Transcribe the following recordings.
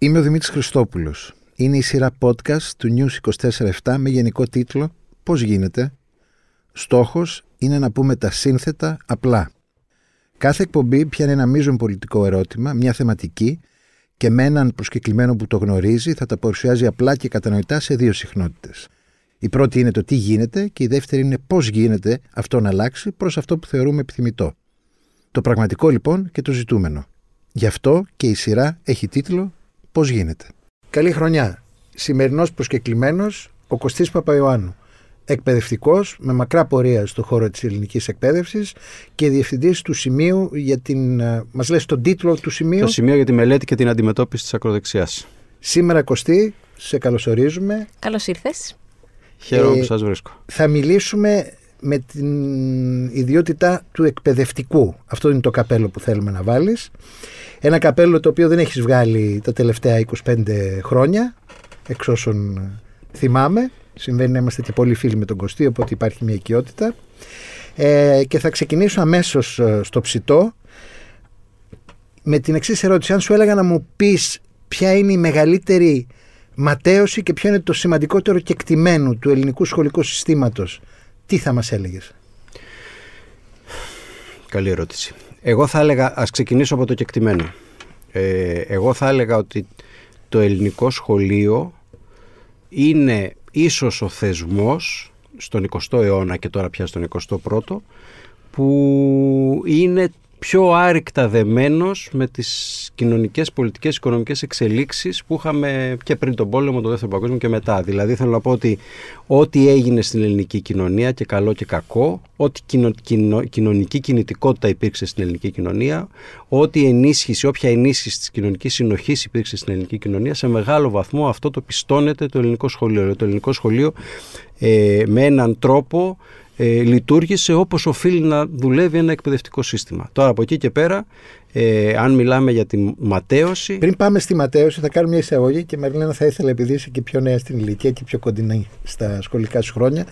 Είμαι ο Δημήτρης Χριστόπουλος. Είναι η σειρά podcast του News 24-7 με γενικό τίτλο «Πώς γίνεται». Στόχος είναι να πούμε τα σύνθετα απλά. Κάθε εκπομπή πιάνει ένα μείζον πολιτικό ερώτημα, μια θεματική και με έναν προσκεκλημένο που το γνωρίζει θα τα παρουσιάζει απλά και κατανοητά σε δύο συχνότητες. Η πρώτη είναι το τι γίνεται και η δεύτερη είναι πώς γίνεται αυτό να αλλάξει προς αυτό που θεωρούμε επιθυμητό. Το πραγματικό λοιπόν και το ζητούμενο. Γι' αυτό και η σειρά έχει τίτλο Πώς γίνεται; Καλή χρονιά. Σημερινός προσκεκλημένος ο Κωστής Παπαϊωάννου. Εκπαιδευτικός με μακρά πορεία στο χώρο της ελληνικής εκπαίδευσης και διευθυντής του σημείου για την... ε, Μας λες τον τίτλο του σημείου; Το σημείο για τη μελέτη και την αντιμετώπιση της ακροδεξιάς. Σήμερα Κωστή, σε καλωσορίζουμε. Καλώς ήρθες. Χαίρομαι Ε, που σας βρίσκω. Θα μιλήσουμε με την ιδιότητα του εκπαιδευτικού. Αυτό είναι το καπέλο που θέλουμε να βάλεις. Ένα καπέλο το οποίο δεν έχεις βγάλει τα τελευταία 25 χρόνια, εξ όσων θυμάμαι. Συμβαίνει να είμαστε και πολύ φίλοι με τον Κωστή, οπότε υπάρχει μια οικειότητα. Ε, και θα ξεκινήσω αμέσως ε, στο ψητό με την εξής ερώτηση. Αν σου έλεγα να μου πεις ποια είναι η μεγαλύτερη ματέωση και ποιο είναι το σημαντικότερο κεκτημένο του ελληνικού σχολικού συστήματος, τι θα μας έλεγες; Καλή ερώτηση. Εγώ θα έλεγα, ας ξεκινήσω από το κεκτημένο. Ε, εγώ θα έλεγα ότι το ελληνικό σχολείο είναι ίσως ο θεσμός στον 20ο αιώνα και τώρα πια στον 21ο που είναι πιο άρρηκτα δεμένος με τις κοινωνικές, πολιτικές, οικονομικές εξελίξεις που είχαμε και πριν τον πόλεμο, τον δεύτερο παγκόσμιο και μετά. Δηλαδή θέλω να πω ότι ό,τι έγινε στην ελληνική κοινωνία και καλό και κακό, ό,τι κοινο, κοινο- κοινωνική κινητικότητα υπήρξε στην ελληνική κοινωνία, ό,τι ενίσχυση, όποια ενίσχυση της κοινωνικής συνοχής υπήρξε στην ελληνική κοινωνία, σε μεγάλο βαθμό αυτό το πιστώνεται το ελληνικό σχολείο. Το ελληνικό σχολείο ε, με έναν τρόπο ε, λειτουργήσε όπως οφείλει να δουλεύει ένα εκπαιδευτικό σύστημα. Τώρα από εκεί και πέρα, ε, αν μιλάμε για τη ματέωση, Πριν πάμε στη ματέωση θα κάνουμε μια εισαγωγή και Μαριλένα θα ήθελα επειδή είσαι και πιο νέα στην ηλικία και πιο κοντινή στα σχολικά σου χρόνια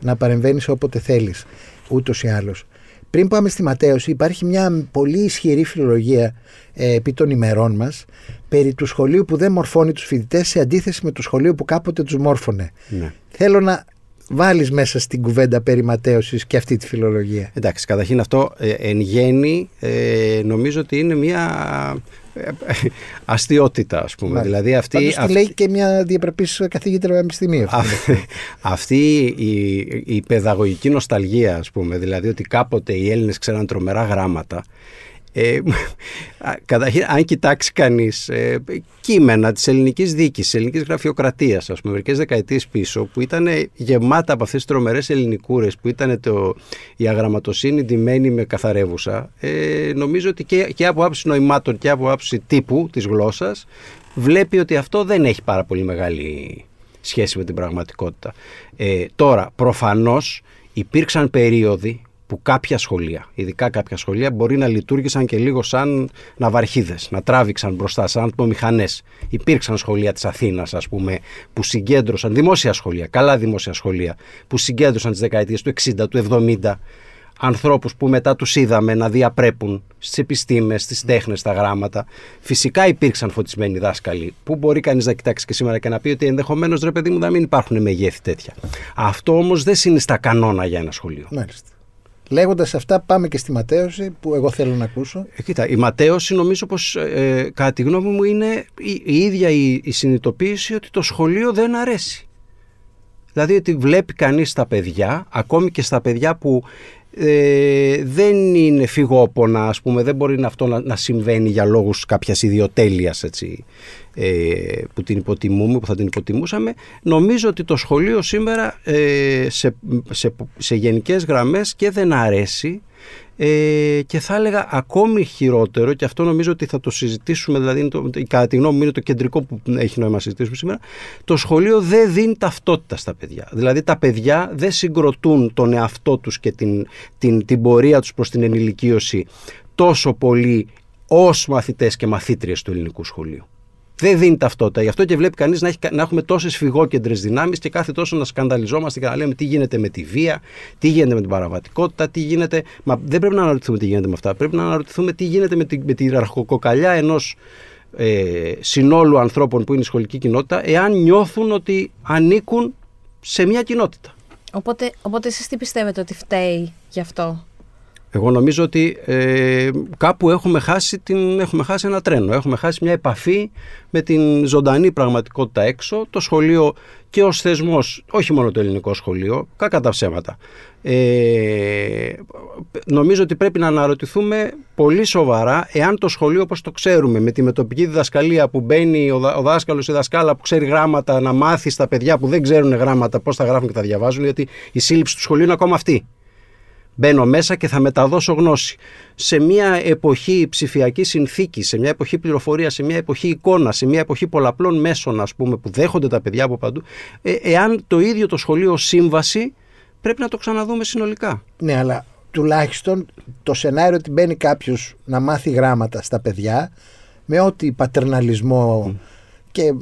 να παρεμβαίνεις όποτε θέλεις, ούτως ή άλλως. Πριν πάμε στη ματέωση υπάρχει μια πολύ ισχυρή φιλολογία ε, επί των ημερών μας περί του σχολείου που δεν μορφώνει τους φοιτητές σε αντίθεση με το σχολείο που κάποτε τους μόρφωνε. ναι. Θέλω να βάλεις μέσα στην κουβέντα περί ματέωσης και αυτή τη φιλολογία. Εντάξει, καταρχήν αυτό ε, εν γέννη ε, νομίζω ότι είναι μια ε, αστείωτητα ας πούμε. Μάλιστα. Δηλαδή αυτή, Πάντως τη αυτή, λέει και μια διαπρεπής καθηγήτρια πανεπιστημίου. αυτή. αυτή, αυτή η, η παιδαγωγική νοσταλγία ας πούμε, δηλαδή ότι κάποτε οι Έλληνες ξέραν τρομερά γράμματα ε, α, καταρχήν, αν κοιτάξει κανείς ε, κείμενα της ελληνικής διοίκησης, της ελληνικής γραφειοκρατίας, ας πούμε, μερικές δεκαετίες πίσω, που ήταν γεμάτα από αυτές τις τρομερές ελληνικούρες, που ήταν το, η αγραμματοσύνη ντυμένη με καθαρεύουσα, ε, νομίζω ότι και, και από άψη νοημάτων και από άψη τύπου της γλώσσας, βλέπει ότι αυτό δεν έχει πάρα πολύ μεγάλη σχέση με την πραγματικότητα. Ε, τώρα, προφανώς υπήρξαν περίοδοι που κάποια σχολεία, ειδικά κάποια σχολεία, μπορεί να λειτουργήσαν και λίγο σαν ναυαρχίδες, να τράβηξαν μπροστά, σαν ατμομηχανές. Υπήρξαν σχολεία της Αθήνας, ας πούμε, που συγκέντρωσαν, δημόσια σχολεία, καλά δημόσια σχολεία, που συγκέντρωσαν τις δεκαετίες του 60, του 70, ανθρώπους που μετά τους είδαμε να διαπρέπουν στις επιστήμες, στις τέχνες, στα γράμματα. Φυσικά υπήρξαν φωτισμένοι δάσκαλοι που μπορεί κανείς να κοιτάξει και σήμερα και να πει ότι ενδεχομένως ρε παιδί μου να μην υπάρχουν μεγέθη τέτοια. Αυτό όμως δεν συνιστά κανόνα για ένα σχολείο. Μάλιστα. Λέγοντας αυτά, πάμε και στη ματέωση που εγώ θέλω να ακούσω. Ε, κοίτα, η ματέωση νομίζω πως ε, κατά τη γνώμη μου είναι η, η ίδια η, η συνειδητοποίηση ότι το σχολείο δεν αρέσει. Δηλαδή ότι βλέπει κανείς τα παιδιά, ακόμη και στα παιδιά που ε, δεν είναι φυγόπονα, ας πούμε, δεν μπορεί αυτό να, να συμβαίνει για λόγους κάποιας ιδιοτέλειας, έτσι, ε, που την υποτιμούμε, που θα την υποτιμούσαμε. Νομίζω ότι το σχολείο σήμερα ε, σε, σε, σε γενικές γραμμές και δεν αρέσει ε, και θα έλεγα ακόμη χειρότερο και αυτό νομίζω ότι θα το συζητήσουμε δηλαδή είναι το, κατά τη γνώμη μου είναι το κεντρικό που έχει νόημα να συζητήσουμε σήμερα το σχολείο δεν δίνει ταυτότητα στα παιδιά. Δηλαδή τα παιδιά δεν συγκροτούν τον εαυτό τους και την, την, την πορεία τους προς την ενηλικίωση τόσο πολύ ως μαθητές και μαθήτριες του ελληνικού σχολείου δεν δίνει ταυτότητα. Γι' αυτό και βλέπει κανείς να, έχει- να έχουμε τόσες φυγόκεντρες δυνάμεις και κάθε τόσο να σκανδαλιζόμαστε και να λέμε τι γίνεται με τη βία, τι γίνεται με την παραβατικότητα, τι γίνεται. Μα δεν πρέπει να αναρωτηθούμε τι γίνεται με αυτά. Πρέπει να αναρωτηθούμε τι γίνεται με τη, με τη ραχοκοκαλιά ενός ε, συνόλου ανθρώπων που είναι η σχολική κοινότητα εάν νιώθουν ότι ανήκουν σε μια κοινότητα. Οπότε, οπότε εσείς τι πιστεύετε ότι φταίει γι' αυτό; Εγώ νομίζω ότι ε, κάπου έχουμε χάσει, την, έχουμε χάσει ένα τρένο. Έχουμε χάσει μια επαφή με την ζωντανή πραγματικότητα έξω. Το σχολείο και ως θεσμός, όχι μόνο το ελληνικό σχολείο, κακά τα ψέματα. Ε, νομίζω ότι πρέπει να αναρωτηθούμε πολύ σοβαρά εάν το σχολείο όπως το ξέρουμε με τη μετοπική διδασκαλία που μπαίνει ο, ο δάσκαλος ή δασκάλα που ξέρει γράμματα να μάθεις στα παιδιά που δεν ξέρουν γράμματα πώς θα γράφουν και θα διαβάζουν γιατί η σύλληψη του σχολείου είναι ακόμα αυτή. Μπαίνω μέσα και θα μεταδώσω γνώση. Σε μια εποχή ψηφιακής συνθήκης, σε μια εποχή πληροφορίας, σε μια εποχή εικόνας, σε μια εποχή πολλαπλών μέσων, ας πούμε, που δέχονται τα παιδιά από παντού, ε, εάν το ίδιο το σχολείο σύμβαση, πρέπει να το ξαναδούμε συνολικά. Ναι, αλλά τουλάχιστον το σενάριο ότι μπαίνει κάποιος να μάθει γράμματα στα παιδιά με ό,τι πατερναλισμό και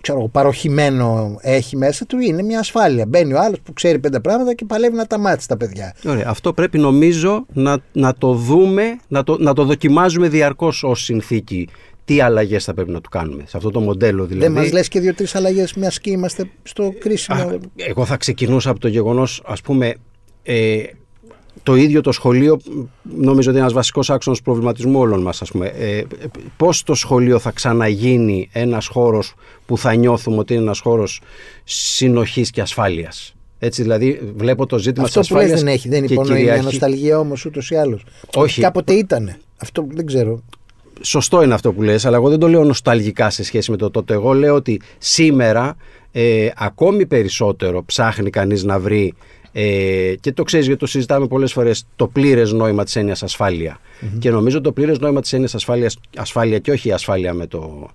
ξέρω, παροχημένο έχει μέσα του είναι μια ασφάλεια. Μπαίνει ο άλλος που ξέρει πέντε πράγματα και παλεύει να τα μάθει τα παιδιά. Ωραία. Αυτό πρέπει νομίζω να, να το δούμε, να το, να το δοκιμάζουμε διαρκώς ως συνθήκη. Τι αλλαγές θα πρέπει να του κάνουμε σε αυτό το μοντέλο δηλαδή; Δεν μας λες και δύο-τρεις αλλαγές, μιας και είμαστε στο κρίσιμο. Α, εγώ θα ξεκινούσα από το γεγονός, ας πούμε, ε, το ίδιο το σχολείο νομίζω ότι είναι ένας βασικός άξονας προβληματισμού όλων μας ας πούμε. Ε, πώς το σχολείο θα ξαναγίνει ένας χώρος που θα νιώθουμε ότι είναι ένας χώρος συνοχής και ασφάλειας; Έτσι δηλαδή βλέπω το ζήτημα Αυτό της ασφάλειας Αυτό που λες δεν έχει, δεν υπονοεί μια νοσταλγία όμως ούτως ή άλλως. Όχι. Κάποτε ήτανε. Αυτό δεν ξέρω. Σωστό είναι αυτό που λες, αλλά εγώ δεν το λέω νοσταλγικά σε σχέση με το τότε. Εγώ λέω ότι σήμερα ε, ακόμη περισσότερο ψάχνει κανείς να βρει ε, και το ξέρεις γιατί το συζητάμε πολλές φορές το πλήρες νόημα της έννοιας Και νομίζω το πλήρες νόημα της έννοιας ασφάλειας, ασφάλεια και όχι η ασφάλεια με, το,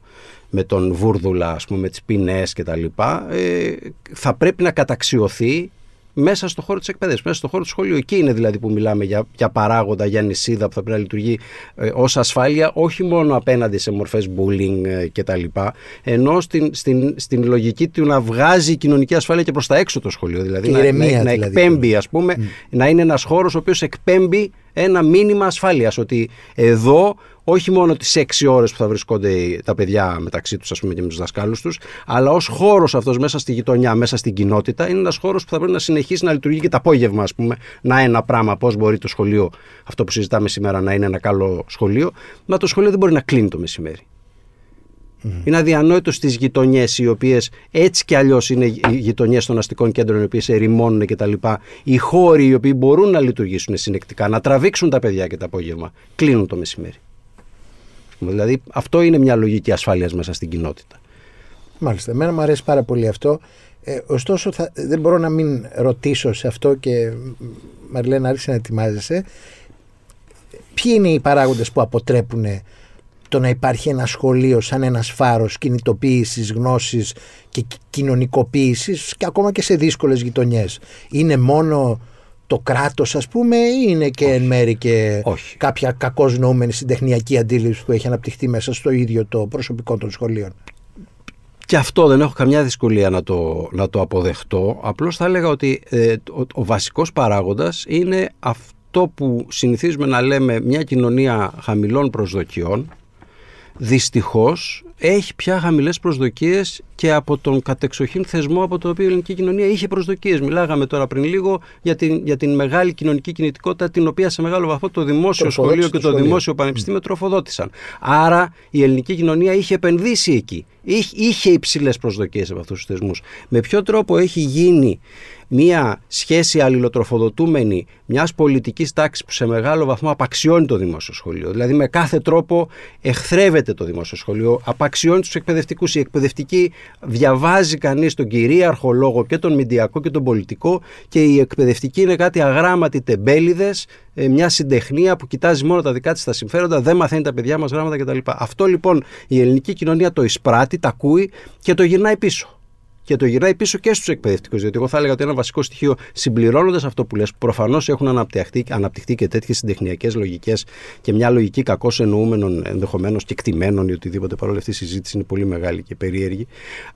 με τον βούρδουλα, ας πούμε, με τις ποινές κτλ., ε, θα πρέπει να καταξιωθεί μέσα στο χώρο της εκπαίδευσης, μέσα στο χώρο του σχολείου. Εκεί είναι δηλαδή που μιλάμε για, για παράγοντα, για νησίδα που θα πρέπει να λειτουργεί ε, ως ασφάλεια, όχι μόνο απέναντι σε μορφές bullying ε, κτλ. Ενώ στην, στην, στην λογική του να βγάζει η κοινωνική ασφάλεια και προς τα έξω το σχολείο. Δηλαδή, να, να, να, δηλαδή. εκπέμπει, ας πούμε, να είναι ένας χώρος ο οποίος εκπέμπει ένα μήνυμα ασφάλειας. Ότι εδώ όχι μόνο τις 6 ώρες που θα βρισκόνται τα παιδιά μεταξύ τους, ας πούμε, και με τους δασκάλους τους, αλλά ως χώρος αυτός μέσα στη γειτονιά, μέσα στην κοινότητα, είναι ένας χώρος που θα πρέπει να συνεχίσει να λειτουργεί και το απόγευμα, ας πούμε. Να ένα πράγμα, πώς μπορεί το σχολείο, αυτό που συζητάμε σήμερα, να είναι ένα καλό σχολείο. Μα το σχολείο δεν μπορεί να κλείνει το μεσημέρι. Είναι αδιανόητος στις γειτονιές οι οποίες έτσι κι αλλιώς είναι οι γειτονιές των αστικών κέντρων οι οποίες ερημώνουν κτλ. Οι χώροι οι οποίοι μπορούν να λειτουργήσουν συνεκτικά, να τραβήξουν τα παιδιά και το απόγευμα, κλείνουν το μεσημέρι. Δηλαδή αυτό είναι μια λογική ασφάλειας μέσα στην κοινότητα. Μάλιστα. Εμένα μου αρέσει πάρα πολύ αυτό. Ε, ωστόσο θα, δεν μπορώ να μην ρωτήσω σε αυτό και Μαριλένα άρχισε να ετοιμάζεσαι. Ποιοι είναι οι παράγοντες που αποτρέπουν το να υπάρχει ένα σχολείο σαν ένας φάρος κινητοποίησης, γνώσης και κοινωνικοποίησης και ακόμα και σε δύσκολες γειτονιές. Είναι μόνο το κράτος ας πούμε ή είναι και εν μέρη και Όχι. κάποια κακώς νοούμενη συντεχνιακή αντίληψη που έχει αναπτυχθεί μέσα στο ίδιο το προσωπικό των σχολείων; Και αυτό δεν έχω καμιά δυσκολία να το, να το αποδεχτώ. Απλώς θα έλεγα ότι ε, ο, ο βασικός παράγοντας είναι αυτό που συνηθίζουμε να λέμε μια κοινωνία χαμηλών προσδοκιών δυστυχώς έχει πια χαμηλές προσδοκίες και από τον κατεξοχήν θεσμό από το οποίο η ελληνική κοινωνία είχε προσδοκίες. Μιλάγαμε τώρα πριν λίγο για την, για την μεγάλη κοινωνική κινητικότητα την οποία σε μεγάλο βαθμό το δημόσιο σχολείο και το δημόσιο πανεπιστήμιο τροφοδότησαν. Άρα η ελληνική κοινωνία είχε επενδύσει εκεί. Είχε, είχε υψηλές προσδοκίες από αυτούς τους θεσμούς. Με ποιο τρόπο έχει γίνει μία σχέση αλληλοτροφοδοτούμενη μιας πολιτικής τάξης που σε μεγάλο βαθμό απαξιώνει το δημόσιο σχολείο; Δηλαδή, με κάθε τρόπο εχθρεύεται το δημόσιο σχολείο, απαξιώνει τους εκπαιδευτικούς. Η εκπαιδευτική διαβάζει κανείς τον κυρίαρχο λόγο και τον μηντιακό και τον πολιτικό και η εκπαιδευτική είναι κάτι αγράμματοι τεμπέληδες, ε, μια συντεχνία που κοιτάζει μόνο τα δικά της τα συμφέροντα, δεν μαθαίνει τα παιδιά μας γράμματα κτλ. Αυτό λοιπόν η ελληνική κοινωνία το εισπράττει, τα ακούει και το γυρνάει πίσω και το γυρνάει πίσω και στους εκπαιδευτικούς. Διότι εγώ θα έλεγα ότι ένα βασικό στοιχείο, συμπληρώνοντας αυτό που λες, προφανώς έχουν αναπτυχθεί, αναπτυχθεί και τέτοιες συντεχνιακές λογικές και μια λογική κακώς εννοούμενων ενδεχομένως και εκτιμένων ή οτιδήποτε. Παρόλη αυτή η συζήτηση είναι πολύ μεγάλη και περίεργη.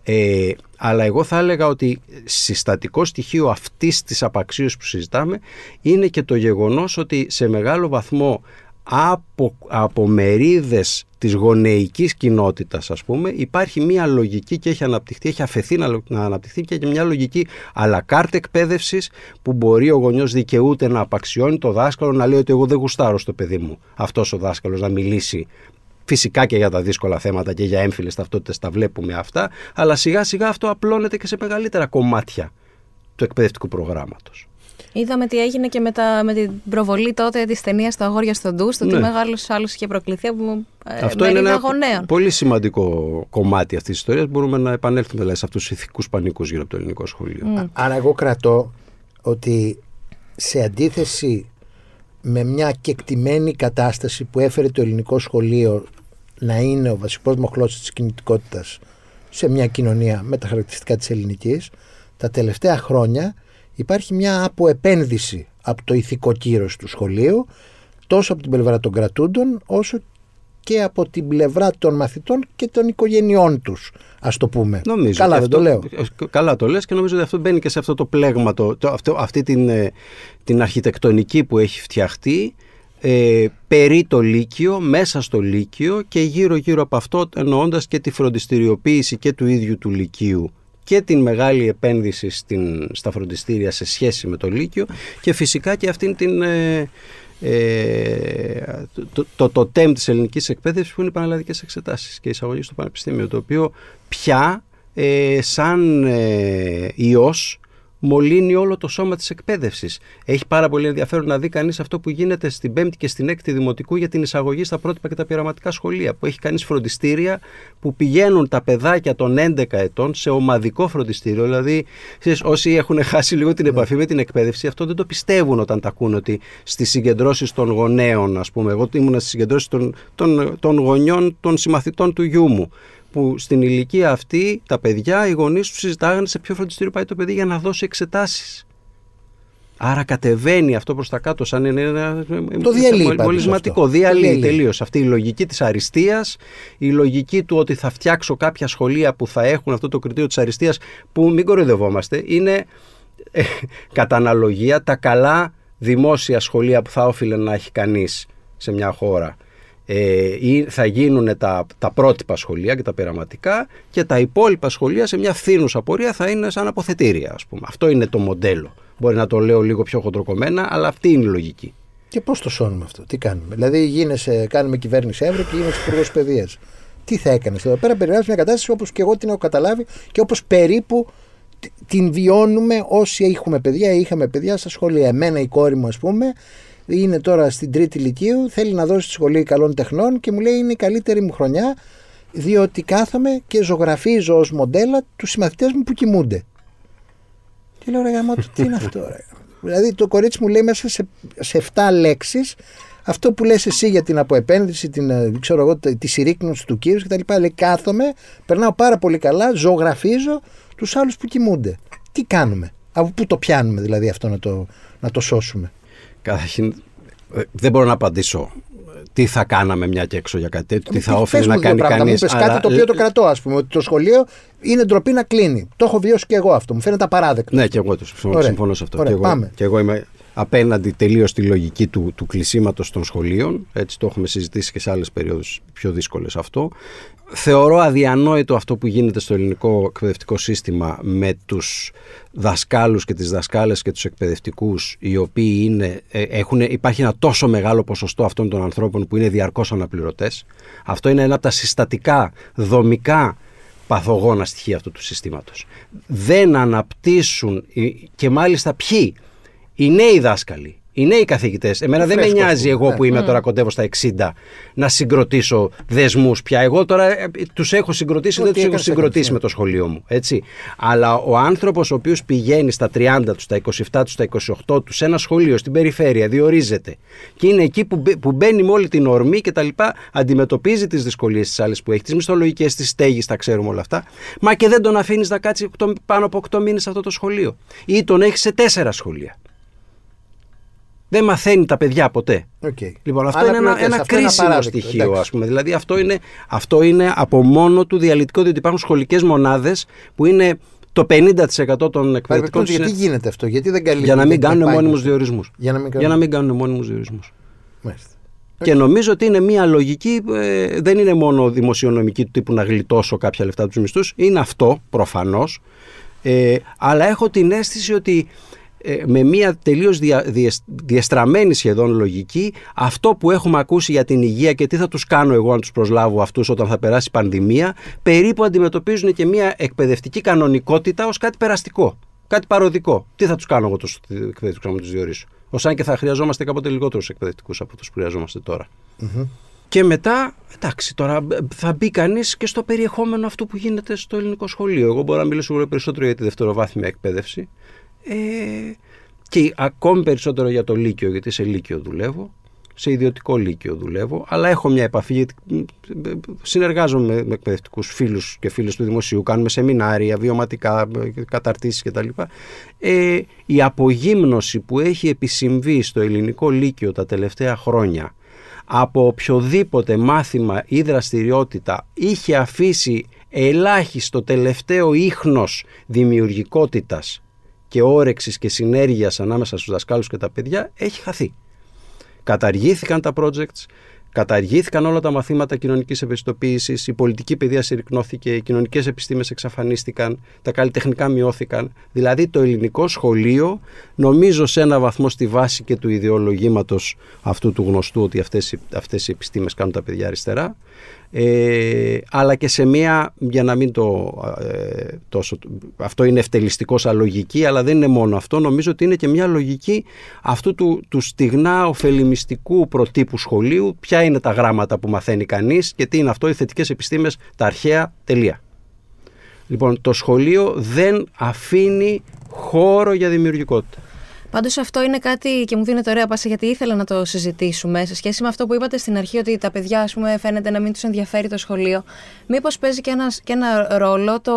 Ε, αλλά εγώ θα έλεγα ότι συστατικό στοιχείο αυτής της απαξίωσης που συζητάμε είναι και το γεγονός ότι σε μεγάλο βαθμό από, από μερίδες της γονεϊκής κοινότητας ας πούμε υπάρχει μια λογική και έχει αναπτυχθεί, έχει αφαιθεί να, να αναπτυχθεί και έχει μια λογική αλακάρτ εκπαίδευσης που μπορεί ο γονιός δικαιούται να απαξιώνει το δάσκαλο να λέει ότι εγώ δεν γουστάρω στο παιδί μου αυτός ο δάσκαλος να μιλήσει Φυσικά και για τα δύσκολα θέματα και για έμφυλες ταυτότητες τα βλέπουμε αυτά, αλλά σιγά σιγά αυτό απλώνεται και σε μεγαλύτερα κομμάτια του εκπαιδευτικού προγράμματος. Είδαμε τι έγινε και με, τα, με την προβολή τότε της ταινίας στα αγόρια στον ντου, το ναι. ότι μεγάλος άλλος είχε προκληθεί από ε, Αυτό είναι ένα γονέων. πολύ σημαντικό κομμάτι αυτής της ιστορίας. Μπορούμε να επανέλθουμε δηλαδή, σε αυτούς τους ηθικούς πανικούς γύρω από το ελληνικό σχολείο. Mm. Άρα, εγώ κρατώ ότι σε αντίθεση με μια κεκτημένη κατάσταση που έφερε το ελληνικό σχολείο να είναι ο βασικός μοχλός της κινητικότητας σε μια κοινωνία με τα χαρακτηριστικά της ελληνικής, τα τελευταία χρόνια υπάρχει μια αποεπένδυση από το ηθικό κύρος του σχολείου τόσο από την πλευρά των κρατούντων όσο και από την πλευρά των μαθητών και των οικογενειών τους ας το πούμε. Νομίζω καλά δεν αυτό, το λέω. Καλά το λες και νομίζω ότι αυτό μπαίνει και σε αυτό το πλέγμα, το, αυτό, αυτή την, ε, την αρχιτεκτονική που έχει φτιαχτεί ε, περί το Λύκειο, μέσα στο Λύκειο και γύρω γύρω από αυτό εννοώντας και τη φροντιστηριοποίηση και του ίδιου του Λυκείου και την μεγάλη επένδυση στην, στα φροντιστήρια σε σχέση με το Λύκειο και φυσικά και αυτήν την, ε, ε, το, το, το τέμ της ελληνικής εκπαίδευσης που είναι οι πανελλαδικές εξετάσεις και η εισαγωγή στο πανεπιστήμιο το οποίο πια ε, σαν ε, ιός μολύνει όλο το σώμα της εκπαίδευσης. Έχει πάρα πολύ ενδιαφέρον να δει κανείς αυτό που γίνεται στην 5η και στην 6η Δημοτικού για την εισαγωγή στα πρότυπα και τα πειραματικά σχολεία, που έχει κανείς φροντιστήρια που πηγαίνουν τα παιδάκια των 11 ετών σε ομαδικό φροντιστήριο. Δηλαδή, όσοι έχουν χάσει λίγο την επαφή με την εκπαίδευση, αυτό δεν το πιστεύουν όταν τα ακούν ότι στις συγκεντρώσεις των γονέων, ας πούμε, εγώ ήμουν στις συγκεντρώσεις των, των, των γονιών των συμμαθητών του γιού μου, που στην ηλικία αυτή τα παιδιά, οι γονείς τους συζητάγανε σε ποιο φροντιστήριο πάει το παιδί για να δώσει εξετάσεις. Άρα κατεβαίνει αυτό προς τα κάτω σαν είναι ένα το διαλύει, μολυσματικό. Διαλύει τελείως. Αυτή η λογική της αριστείας, η λογική του ότι θα φτιάξω κάποια σχολεία που θα έχουν αυτό το κριτήριο της αριστείας, που μην κοροϊδευόμαστε, είναι ε, κατά αναλογία τα καλά δημόσια σχολεία που θα όφιλε να έχει κανείς σε μια χώρα ε, ή θα γίνουν τα, τα πρότυπα σχολεία και τα πειραματικά και τα υπόλοιπα σχολεία σε μια φθήνουσα πορεία θα είναι σαν αποθετήρια ας πούμε. Αυτό είναι το μοντέλο. Μπορεί να το λέω λίγο πιο χοντροκομμένα αλλά αυτή είναι η λογική. Και πώς το σώνουμε αυτό, τι κάνουμε. Δηλαδή γίνεσαι, κάνουμε κυβέρνηση Εύρω και γίνεσαι υπουργός παιδείας. Τι θα έκανες εδώ πέρα, περιγράφεις μια κατάσταση όπως και εγώ την έχω καταλάβει και όπως περίπου την βιώνουμε όσοι έχουμε παιδιά ή είχαμε παιδιά στα σχολεία. Εμένα η κόρη μου, ας πούμε, είναι τώρα στην τρίτη ηλικίου, θέλει να δώσει τη σχολή καλών τεχνών και μου λέει είναι η καλύτερη μου χρονιά διότι κάθομαι και ζωγραφίζω ως μοντέλα τους συμμαθητές μου που κοιμούνται. Και λέω ρε γαμώ, τι είναι αυτό ρε; Δηλαδή το κορίτσι μου λέει μέσα σε, σε 7 λέξεις αυτό που λες εσύ για την αποεπένδυση, την, ε, ξέρω εγώ, τη συρρήκνωση του κύριου κτλ. Λέει κάθομαι, περνάω πάρα πολύ καλά, ζωγραφίζω τους άλλους που κοιμούνται. Τι κάνουμε, από πού το πιάνουμε δηλαδή αυτό να το, να το σώσουμε; Καταρχήν, ε, δεν μπορώ να απαντήσω τι θα κάναμε μια και έξω για κάτι τέτοιο, τι θα όφιλε να κάνει κανείς. Μου αλλά... κάτι το οποίο το κρατώ, ας πούμε, ότι το σχολείο είναι ντροπή να κλείνει. Το έχω βιώσει και εγώ αυτό. Μου φαίνεται απαράδεκτο. Ναι, και εγώ το συμφωνώ σε αυτό. Ωραία, και, εγώ, πάμε. και εγώ είμαι απέναντι τελείως στη λογική του, του κλεισίματος των σχολείων. Έτσι το έχουμε συζητήσει και σε άλλες περιόδους πιο δύσκολες αυτό. Θεωρώ αδιανόητο αυτό που γίνεται στο ελληνικό εκπαιδευτικό σύστημα με τους δασκάλους και τις δασκάλες και τους εκπαιδευτικούς οι οποίοι είναι, ε, έχουν, υπάρχει ένα τόσο μεγάλο ποσοστό αυτών των ανθρώπων που είναι διαρκώς αναπληρωτές. Αυτό είναι ένα από τα συστατικά, δομικά παθογόνα στοιχεία αυτού του συστήματος. Δεν αναπτύσσουν και μάλιστα ποιοι, οι νέοι δάσκαλοι, οι νέοι καθηγητές. Εμένα δεν με νοιάζει εγώ ναι. που είμαι τώρα κοντεύω στα 60 να συγκροτήσω δεσμούς πια. Εγώ τώρα ε, τους έχω συγκροτήσει, δεν τους έχω συγκροτήσει με το σχολείο μου. Έτσι. Αλλά ο άνθρωπος ο οποίος πηγαίνει στα 30 του, στα 27 του, στα 28 του σε ένα σχολείο στην περιφέρεια, διορίζεται και είναι εκεί που, που μπαίνει με όλη την ορμή και τα λοιπά, αντιμετωπίζει τις δυσκολίες της άλλης που έχει, τις μισθολογικές, τις στέγης, τα ξέρουμε όλα αυτά. Μα και δεν τον αφήνεις να κάτσει πάνω από 8 μήνες σε αυτό το σχολείο. Ή τον έχει σε τέσσερα σχολεία. Δεν μαθαίνει τα παιδιά ποτέ. Okay. Λοιπόν, αυτό είναι ένα, ένα κρίσιμο στοιχείο, ας πούμε. Δηλαδή, αυτό είναι, αυτό είναι από μόνο του διαλυτικό, διότι υπάρχουν σχολικές μονάδες που είναι το 50% των εκπαιδευτικών. Γιατί γίνεται αυτό, γιατί δεν καλύπτει. Για να μην κάνουν μόνιμους διορισμούς. Για να μην κάνουν, για να μην κάνουν μόνιμους διορισμούς. Και νομίζω ότι είναι μια λογική, ε, δεν είναι μόνο δημοσιονομική του τύπου να γλιτώσω κάποια λεφτά τους μισθούς. Είναι αυτό προφανώς. Ε, αλλά έχω την αίσθηση ότι ε, με μια τελείως δια, διεστραμμένη σχεδόν λογική αυτό που έχουμε ακούσει για την υγεία και τι θα τους κάνω εγώ αν τους προσλάβω αυτούς όταν θα περάσει η πανδημία περίπου αντιμετωπίζουν και μια εκπαιδευτική κανονικότητα ως κάτι περαστικό, κάτι παροδικό. Τι θα τους κάνω εγώ τους εκπαιδευτικούς να τους διορίσω; Ως αν και θα χρειαζόμαστε κάποτε λιγότερους εκπαιδευτικούς από τους που χρειαζόμαστε Και μετά, εντάξει, τώρα θα μπει κανείς και στο περιεχόμενο αυτού που γίνεται στο ελληνικό σχολείο. Εγώ μπορώ να μιλήσω περισσότερο για τη δευτεροβάθμια εκπαίδευση. Ε, και ακόμη περισσότερο για το Λύκειο, γιατί σε Λύκειο δουλεύω, σε ιδιωτικό Λύκειο δουλεύω, αλλά έχω μια επαφή, γιατί συνεργάζομαι με εκπαιδευτικούς φίλους και φίλες του Δημοσίου, κάνουμε σεμινάρια, βιωματικά, καταρτήσεις κτλ. Ε, η απογύμνωση που έχει επισυμβεί στο ελληνικό Λύκειο τα τελευταία χρόνια από οποιοδήποτε μάθημα ή δραστηριότητα είχε αφήσει ελάχιστο τελευταίο ίχνος δημιουργικότητας και όρεξης και συνέργειας ανάμεσα στους δασκάλους και τα παιδιά έχει χαθεί. Καταργήθηκαν τα projects, καταργήθηκαν όλα τα μαθήματα κοινωνικής ευαισθητοποίησης, η πολιτική παιδεία συρρυκνώθηκε, οι κοινωνικές επιστήμες εξαφανίστηκαν, τα καλλιτεχνικά μειώθηκαν. Δηλαδή το ελληνικό σχολείο νομίζω σε ένα βαθμό στη βάση και του ιδεολογήματος αυτού του γνωστού ότι αυτές, αυτές οι επιστήμες κάνουν τα παιδιά αριστερά ε, αλλά και σε μια, για να μην το ε, τόσο, αυτό είναι ευτελιστικό σαν λογική, αλλά δεν είναι μόνο αυτό, νομίζω ότι είναι και μια λογική αυτού του, του στιγνά ωφελημιστικού προτύπου σχολείου, ποια είναι τα γράμματα που μαθαίνει κανείς και τι είναι αυτό, οι θετικές επιστήμες, τα αρχαία, τελεία. Λοιπόν, το σχολείο δεν αφήνει χώρο για δημιουργικότητα. Πάντως αυτό είναι κάτι και μου δίνεται ωραία πάσα γιατί ήθελα να το συζητήσουμε σε σχέση με αυτό που είπατε στην αρχή ότι τα παιδιά ας πούμε, φαίνεται να μην τους ενδιαφέρει το σχολείο. Μήπως παίζει και ένας, και ένα ρόλο το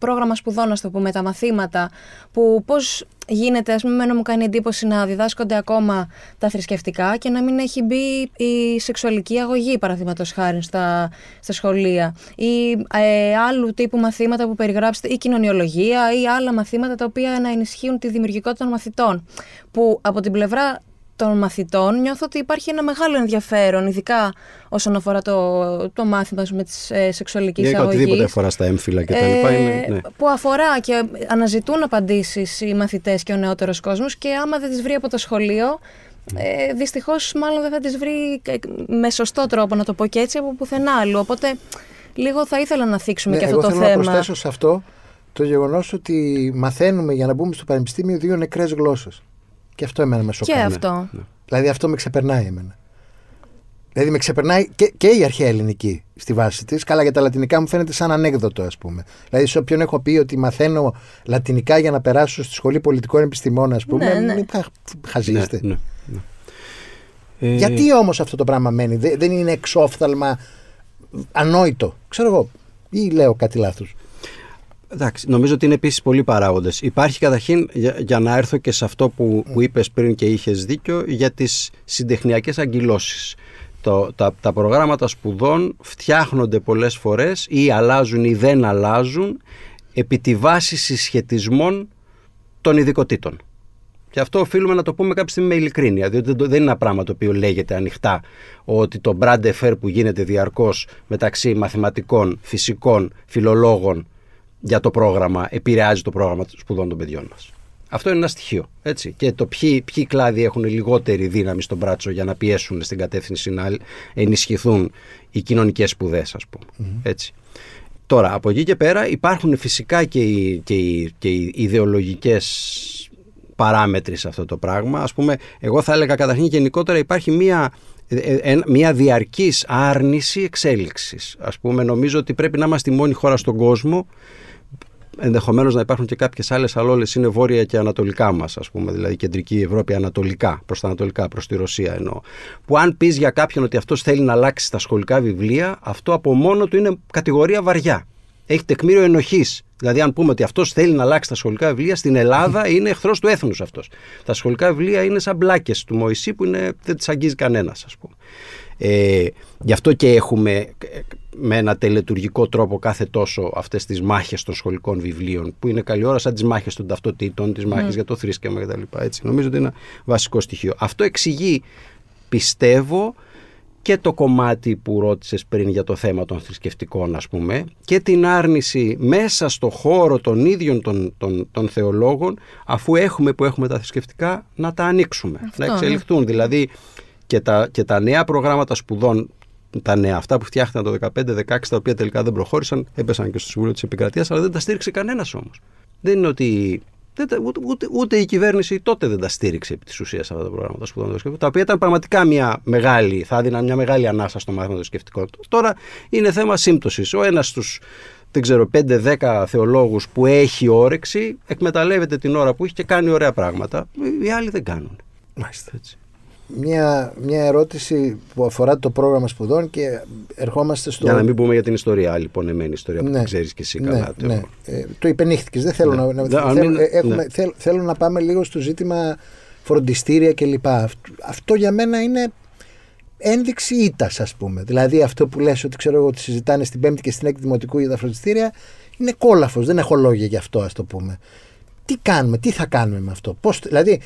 πρόγραμμα σπουδών, ας το πούμε, τα μαθήματα, που πώς γίνεται, ας πούμε, εμένα μου κάνει εντύπωση να διδάσκονται ακόμα τα θρησκευτικά και να μην έχει μπει η σεξουαλική αγωγή, παραδείγματος χάρη, στα, στα σχολεία. Ή ε, άλλου τύπου μαθήματα που περιγράψετε, ή κοινωνιολογία, ή άλλα μαθήματα τα οποία να ενισχύουν τη δημιουργικότητα των μαθητών. Που από την πλευρά των μαθητών νιώθω ότι υπάρχει ένα μεγάλο ενδιαφέρον, ειδικά όσον αφορά το, το μάθημα με τη ε, σεξουαλική αγωγή. οτιδήποτε αφορά στα έμφυλα κτλ. Ε, ναι. Που αφορά και αναζητούν απαντήσεις οι μαθητές και ο νεότερος κόσμος και άμα δεν τις βρει από το σχολείο, ε, δυστυχώς μάλλον δεν θα τις βρει με σωστό τρόπο, να το πω και έτσι, από πουθενά άλλου. Οπότε λίγο θα ήθελα να θίξουμε ναι, και αυτό το θέμα. Θέλω να προσθέσω σε αυτό το γεγονός ότι μαθαίνουμε για να μπούμε στο πανεπιστήμιο δύο νεκρές γλώσσες. Και αυτό εμένα με σοκάρει. Και αυτό. Ναι. Δηλαδή αυτό με ξεπερνάει εμένα. Δηλαδή με ξεπερνάει και, και η αρχαία ελληνική στη βάση της. Καλά, για τα λατινικά μου φαίνεται σαν ανέκδοτο, ας πούμε. Δηλαδή, σε όποιον έχω πει ότι μαθαίνω λατινικά για να περάσω στη σχολή πολιτικών επιστημών, ας πούμε. Ναι, ναι. Μην χαζίστε. Ναι, ναι, ναι. Γιατί όμως αυτό το πράγμα μένει, δεν είναι εξόφθαλμα ανόητο. Ξέρω εγώ. Ή λέω κάτι λάθος. Εντάξει, νομίζω ότι είναι επίσης πολλοί παράγοντες. Υπάρχει καταρχήν, για, για, να έρθω και σε αυτό που, που είπες πριν και είχες δίκιο, για τις συντεχνιακές αγκυλώσει. Τα, τα προγράμματα σπουδών φτιάχνονται πολλές φορές ή αλλάζουν ή δεν αλλάζουν επί τη βάση συσχετισμών των ειδικοτήτων. Και αυτό οφείλουμε να το πούμε κάποια στιγμή με ειλικρίνεια, διότι δεν είναι ένα πράγμα το οποίο λέγεται ανοιχτά ότι το brand affair που γίνεται διαρκώς μεταξύ μαθηματικών, φυσικών, φιλολόγων για το πρόγραμμα, επηρεάζει το πρόγραμμα σπουδών των παιδιών μας. Αυτό είναι ένα στοιχείο. Έτσι. Και το ποιοι, ποιοι κλάδοι έχουν λιγότερη δύναμη στον μπράτσο για να πιέσουν στην κατεύθυνση να ενισχυθούν οι κοινωνικές σπουδές, ας πούμε. Έτσι. Τώρα, από εκεί και πέρα υπάρχουν φυσικά και οι, και οι, και οι ιδεολογικές παράμετροι σε αυτό το πράγμα. Ας πούμε, εγώ θα έλεγα καταρχήν γενικότερα υπάρχει μία ε, ε, μια διαρκής άρνηση εξέλιξης. Ας πούμε, νομίζω ότι πρέπει να είμαστε η μόνη χώρα στον κόσμο ενδεχομένως να υπάρχουν και κάποιες άλλες, αλλά όλες είναι βόρεια και ανατολικά μας, ας πούμε, δηλαδή κεντρική Ευρώπη ανατολικά, προς τα ανατολικά, προς τη Ρωσία εννοώ. Που αν πεις για κάποιον ότι αυτός θέλει να αλλάξει τα σχολικά βιβλία, αυτό από μόνο του είναι κατηγορία βαριά. Έχει τεκμήριο ενοχής. Δηλαδή, αν πούμε ότι αυτός θέλει να αλλάξει τα σχολικά βιβλία, στην Ελλάδα είναι εχθρός του έθνους αυτός. Τα σχολικά βιβλία είναι σαν μπλάκες του Μωυσή που είναι, δεν τις αγγίζει κανένας, ας πούμε. Ε, γι' αυτό και έχουμε με ένα τελετουργικό τρόπο κάθε τόσο αυτές τις μάχες των σχολικών βιβλίων που είναι καλή ώρα σαν τις μάχες των ταυτοτήτων, τις μάχες mm. για το θρήσκευμα κτλ. Έτσι. Νομίζω ότι είναι ένα βασικό στοιχείο. Αυτό εξηγεί, πιστεύω, και το κομμάτι που ρώτησες πριν για το θέμα των θρησκευτικών ας πούμε και την άρνηση μέσα στο χώρο των ίδιων των, των, των θεολόγων αφού έχουμε που έχουμε τα θρησκευτικά να τα ανοίξουμε, να ναι. εξελιχθούν. Δηλαδή και τα, και τα νέα προγράμματα σπουδών τα νέα αυτά που φτιάχτηκαν το 15-16, τα οποία τελικά δεν προχώρησαν, έπεσαν και στο Συμβούλιο της Επικρατείας, αλλά δεν τα στήριξε κανένας όμως. Δεν είναι ότι ούτε, ούτε, ούτε, η κυβέρνηση τότε δεν τα στήριξε επί της ουσίας αυτά τα προγράμματα σπουδών τα οποία ήταν πραγματικά μια μεγάλη, θα έδιναν μια μεγάλη ανάσα στο μάθημα των σκεφτικών. Τώρα είναι θέμα σύμπτωσης. Ο ένας στους δεν ξέρω, 5-10 θεολόγους που έχει όρεξη, εκμεταλλεύεται την ώρα που έχει και κάνει ωραία πράγματα. Οι άλλοι δεν κάνουν. Μάλιστα. Έτσι μια, μια ερώτηση που αφορά το πρόγραμμα σπουδών και ερχόμαστε στο. Για να μην πούμε για την ιστορία, άλλη πονεμένη ιστορία που ναι, ξέρεις και εσύ ναι, καλά. Ναι, ε, το υπενήχθηκες. Δεν θέλω ναι. να. να θέλω, ε, έχουμε, ναι. θέλ, θέλω να πάμε λίγο στο ζήτημα φροντιστήρια κλπ. Αυτό, αυτό για μένα είναι ένδειξη ήττας, ας πούμε. Δηλαδή αυτό που λες ότι ξέρω εγώ ότι συζητάνε στην Πέμπτη και στην Έκτη Δημοτικού για τα φροντιστήρια είναι κόλαφος. Δεν έχω λόγια γι' αυτό, ας το πούμε. Τι κάνουμε, τι θα κάνουμε με αυτό; Πώς, δηλαδή,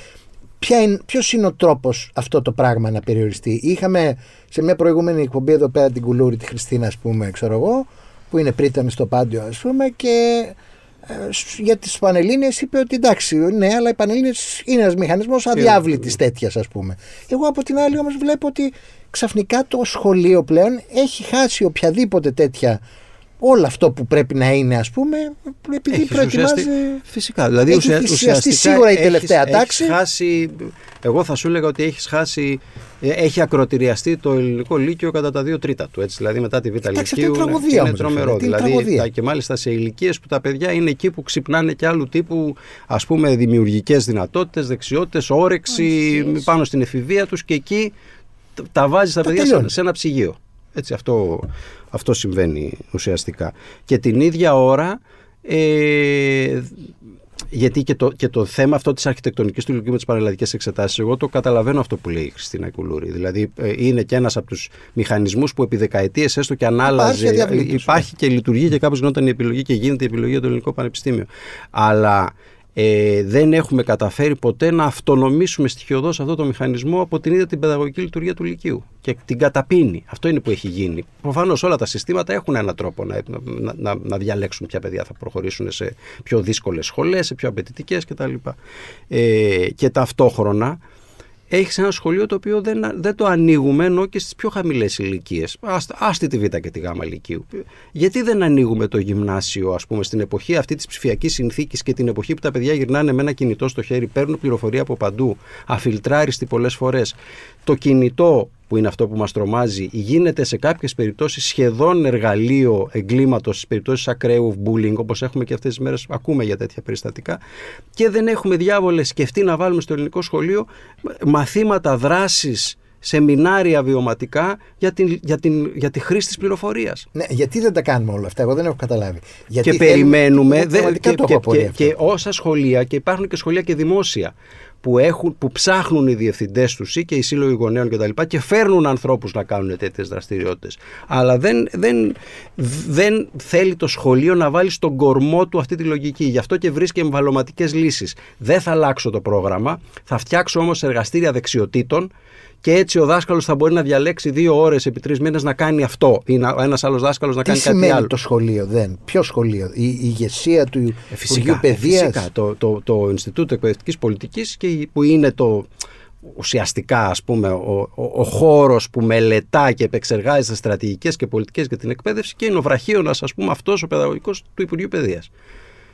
Ποιος είναι ο τρόπος αυτό το πράγμα να περιοριστεί. Είχαμε σε μια προηγούμενη εκπομπή εδώ πέρα την κουλούρη, τη Χριστίνα, ας πούμε, ξέρω εγώ, που είναι πρίτανη στο πάντιο, ας πούμε, και ε, για τις Πανελλήνιες είπε ότι εντάξει, ναι, αλλά οι Πανελλήνιες είναι ένας μηχανισμός αδιάβλητης τέτοιας, ας πούμε. Εγώ από την άλλη όμως βλέπω ότι ξαφνικά το σχολείο πλέον έχει χάσει οποιαδήποτε τέτοια όλο αυτό που πρέπει να είναι, ας πούμε, επειδή έχεις προετοιμάζει. Φυσικά. Δηλαδή, έχει ουσιαστικά σίγουρα η τελευταία έχεις, τάξη. Έχεις χάσει, εγώ θα σου έλεγα ότι έχεις χάσει. Ε, έχει ακροτηριαστεί το ελληνικό λύκειο κατά τα δύο τρίτα του. Έτσι, δηλαδή μετά τη Β' Λυκείου. Είναι, τραγωδία, είναι τρομερό. Δηλαδή, τα, και μάλιστα σε ηλικίες που τα παιδιά είναι εκεί που ξυπνάνε και άλλου τύπου ας πούμε δημιουργικές δυνατότητες, δεξιότητες, όρεξη πάνω στην εφηβεία τους και εκεί τα βάζεις τα παιδιά σε ένα ψυγείο. Έτσι, αυτό, αυτό συμβαίνει ουσιαστικά. Και την ίδια ώρα, ε, γιατί και το, και το θέμα αυτό της αρχιτεκτονικής του Λυκειού με τις παραλλαδικές εξετάσεις, εγώ το καταλαβαίνω αυτό που λέει η Χριστίνα Κουλούρη. Δηλαδή ε, είναι και ένας από τους μηχανισμούς που επί δεκαετίες έστω και ανάλαζε, υπάρχει, υπάρχει και λειτουργεί και κάπως γινόταν η επιλογή και γίνεται η επιλογή για το Ελληνικό Πανεπιστήμιο. Αλλά ε, δεν έχουμε καταφέρει ποτέ να αυτονομήσουμε στοιχειοδός αυτό το μηχανισμό από την ίδια την παιδαγωγική λειτουργία του Λυκείου και την καταπίνει. Αυτό είναι που έχει γίνει. Προφανώς όλα τα συστήματα έχουν έναν τρόπο να, να, να, να διαλέξουν ποια παιδιά θα προχωρήσουν σε πιο δύσκολες σχολές, σε πιο απαιτητικές κτλ. Ε, και ταυτόχρονα έχεις ένα σχολείο το οποίο δεν, δεν το ανοίγουμε ενώ και στις πιο χαμηλές ηλικίες. Άστη τη Β και τη Γ ηλικίου. Γιατί δεν ανοίγουμε το γυμνάσιο, ας πούμε, στην εποχή αυτή της ψηφιακής συνθήκης και την εποχή που τα παιδιά γυρνάνε με ένα κινητό στο χέρι, παίρνουν πληροφορία από παντού, αφιλτράριστη πολλές φορές. Το κινητό που είναι αυτό που μας τρομάζει, γίνεται σε κάποιες περιπτώσεις σχεδόν εργαλείο εγκλήματος, στις περιπτώσεις ακραίου bullying, όπως έχουμε και αυτές τις μέρες, ακούμε για τέτοια περιστατικά, και δεν έχουμε διάβολες σκεφτεί να βάλουμε στο ελληνικό σχολείο μαθήματα δράσης σεμινάρια βιωματικά για, την, για, την, για τη χρήση της πληροφορίας. Ναι, γιατί δεν τα κάνουμε όλα αυτά, εγώ δεν έχω καταλάβει. Γιατί και περιμένουμε, δε, και, και, και, και, όσα σχολεία, και υπάρχουν και σχολεία και δημόσια, που, έχουν, που ψάχνουν οι διευθυντές τους ή και οι σύλλογοι γονέων κτλ. Και, και φέρνουν ανθρώπους να κάνουν τέτοιες δραστηριότητες. Αλλά δεν, δεν, δεν θέλει το σχολείο να βάλει στον κορμό του αυτή τη λογική. Γι' αυτό και βρίσκει εμβαλωματικές λύσεις. Δεν θα αλλάξω το πρόγραμμα, θα φτιάξω όμως εργαστήρια δεξιοτήτων και έτσι ο δάσκαλος θα μπορεί να διαλέξει δύο ώρες επί τρεις μήνες να κάνει αυτό ή ένας άλλος δάσκαλος να κάνει κάτι άλλο. το σχολείο, δεν. Ποιο σχολείο, η, η ηγεσία του ε, φυσικά, Παιδείας; Φυσικά. Το, το, το Ινστιτούτο Εκπαιδευτικής Πολιτικής που είναι το, ουσιαστικά ας πούμε ο, ο, ο χώρος που μελετά και επεξεργάζεται στρατηγικές και πολιτικές για την εκπαίδευση και είναι ο βραχίωνας ας πούμε αυτός ο παιδαγωγικός του Υπουργείου Παιδείας.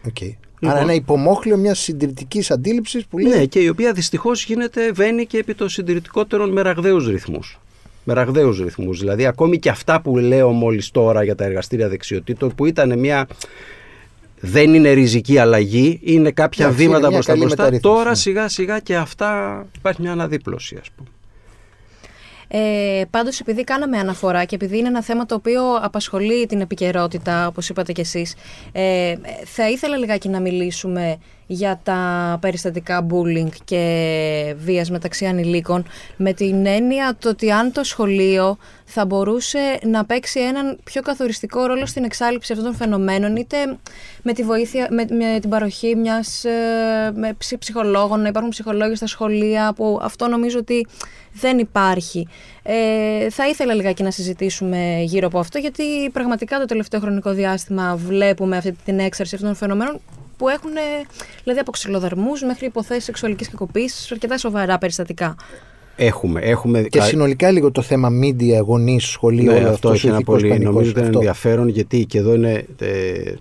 Okay. Λοιπόν, Άρα ένα υπομόχλιο μιας συντηρητικής αντίληψης που λέει. Ναι, και η οποία δυστυχώς γίνεται, βαίνει και επί των συντηρητικότερων με ραγδαίους ρυθμούς. Με ραγδαίους ρυθμούς. Δηλαδή, ακόμη και αυτά που λέω μόλις τώρα για τα εργαστήρια δεξιοτήτων, που ήταν μια. Δεν είναι ριζική αλλαγή, είναι κάποια ναι, βήματα προς τα μπροστά. Τώρα σιγά σιγά και αυτά υπάρχει μια αναδίπλωση, ας πούμε. Ε, πάντως επειδή κάναμε αναφορά και επειδή είναι ένα θέμα το οποίο απασχολεί την επικαιρότητα όπως είπατε κι εσείς ε, θα ήθελα λιγάκι να μιλήσουμε για τα περιστατικά bullying και βίας μεταξύ ανηλίκων με την έννοια το ότι αν το σχολείο θα μπορούσε να παίξει έναν πιο καθοριστικό ρόλο στην εξάλληψη αυτών των φαινομένων είτε με, τη βοήθεια, με, με την παροχή μιας ε, με ψυχολόγων, να υπάρχουν ψυχολόγοι στα σχολεία που αυτό νομίζω ότι δεν υπάρχει. Ε, θα ήθελα λιγάκι να συζητήσουμε γύρω από αυτό γιατί πραγματικά το τελευταίο χρονικό διάστημα βλέπουμε αυτή την έξαρση αυτών των φαινομένων που έχουν δηλαδή από ξυλοδαρμούς μέχρι υποθέσεις σεξουαλικής κακοποίησης, αρκετά σοβαρά περιστατικά. Έχουμε, έχουμε... Και συνολικά λίγο το θέμα media, γονείς, σχολείο, ναι, όλο αυτό έχει ένα πολύ νομίζω ότι είναι ενδιαφέρον γιατί και εδώ είναι. Ε,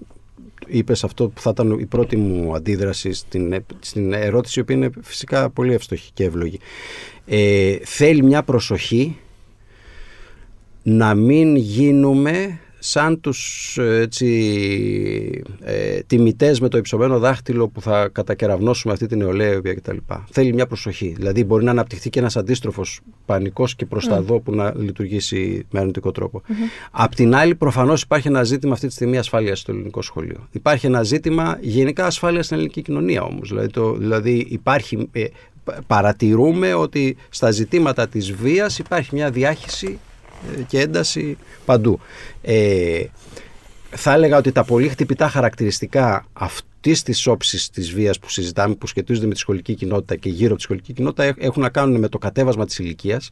Είπες αυτό που θα ήταν η πρώτη μου αντίδραση στην, στην ερώτηση, η οποία είναι φυσικά πολύ εύστοχη και εύλογη. Ε, θέλει μια προσοχή να μην γίνουμε σαν τους έτσι, ε, τιμητές με το υψωμένο δάχτυλο που θα κατακεραυνώσουμε αυτή την νεολαία κτλ. Θέλει μια προσοχή. Δηλαδή μπορεί να αναπτυχθεί και ένας αντίστροφος πανικός και προς τα mm. που να λειτουργήσει με αρνητικό τρόπο. Mm-hmm. Απ' την άλλη προφανώς υπάρχει ένα ζήτημα αυτή τη στιγμή ασφάλειας στο ελληνικό σχολείο. Υπάρχει ένα ζήτημα γενικά ασφάλειας στην ελληνική κοινωνία όμως. Δηλαδή, το, δηλαδή υπάρχει, ε, παρατηρούμε ότι στα ζητήματα της βίας υπάρχει μια διάχυση και ένταση παντού. Ε, θα έλεγα ότι τα πολύ χτυπητά χαρακτηριστικά αυτής της όψης της βίας που συζητάμε, που σχετίζονται με τη σχολική κοινότητα και γύρω από τη σχολική κοινότητα, έχουν να κάνουν με το κατέβασμα της ηλικίας.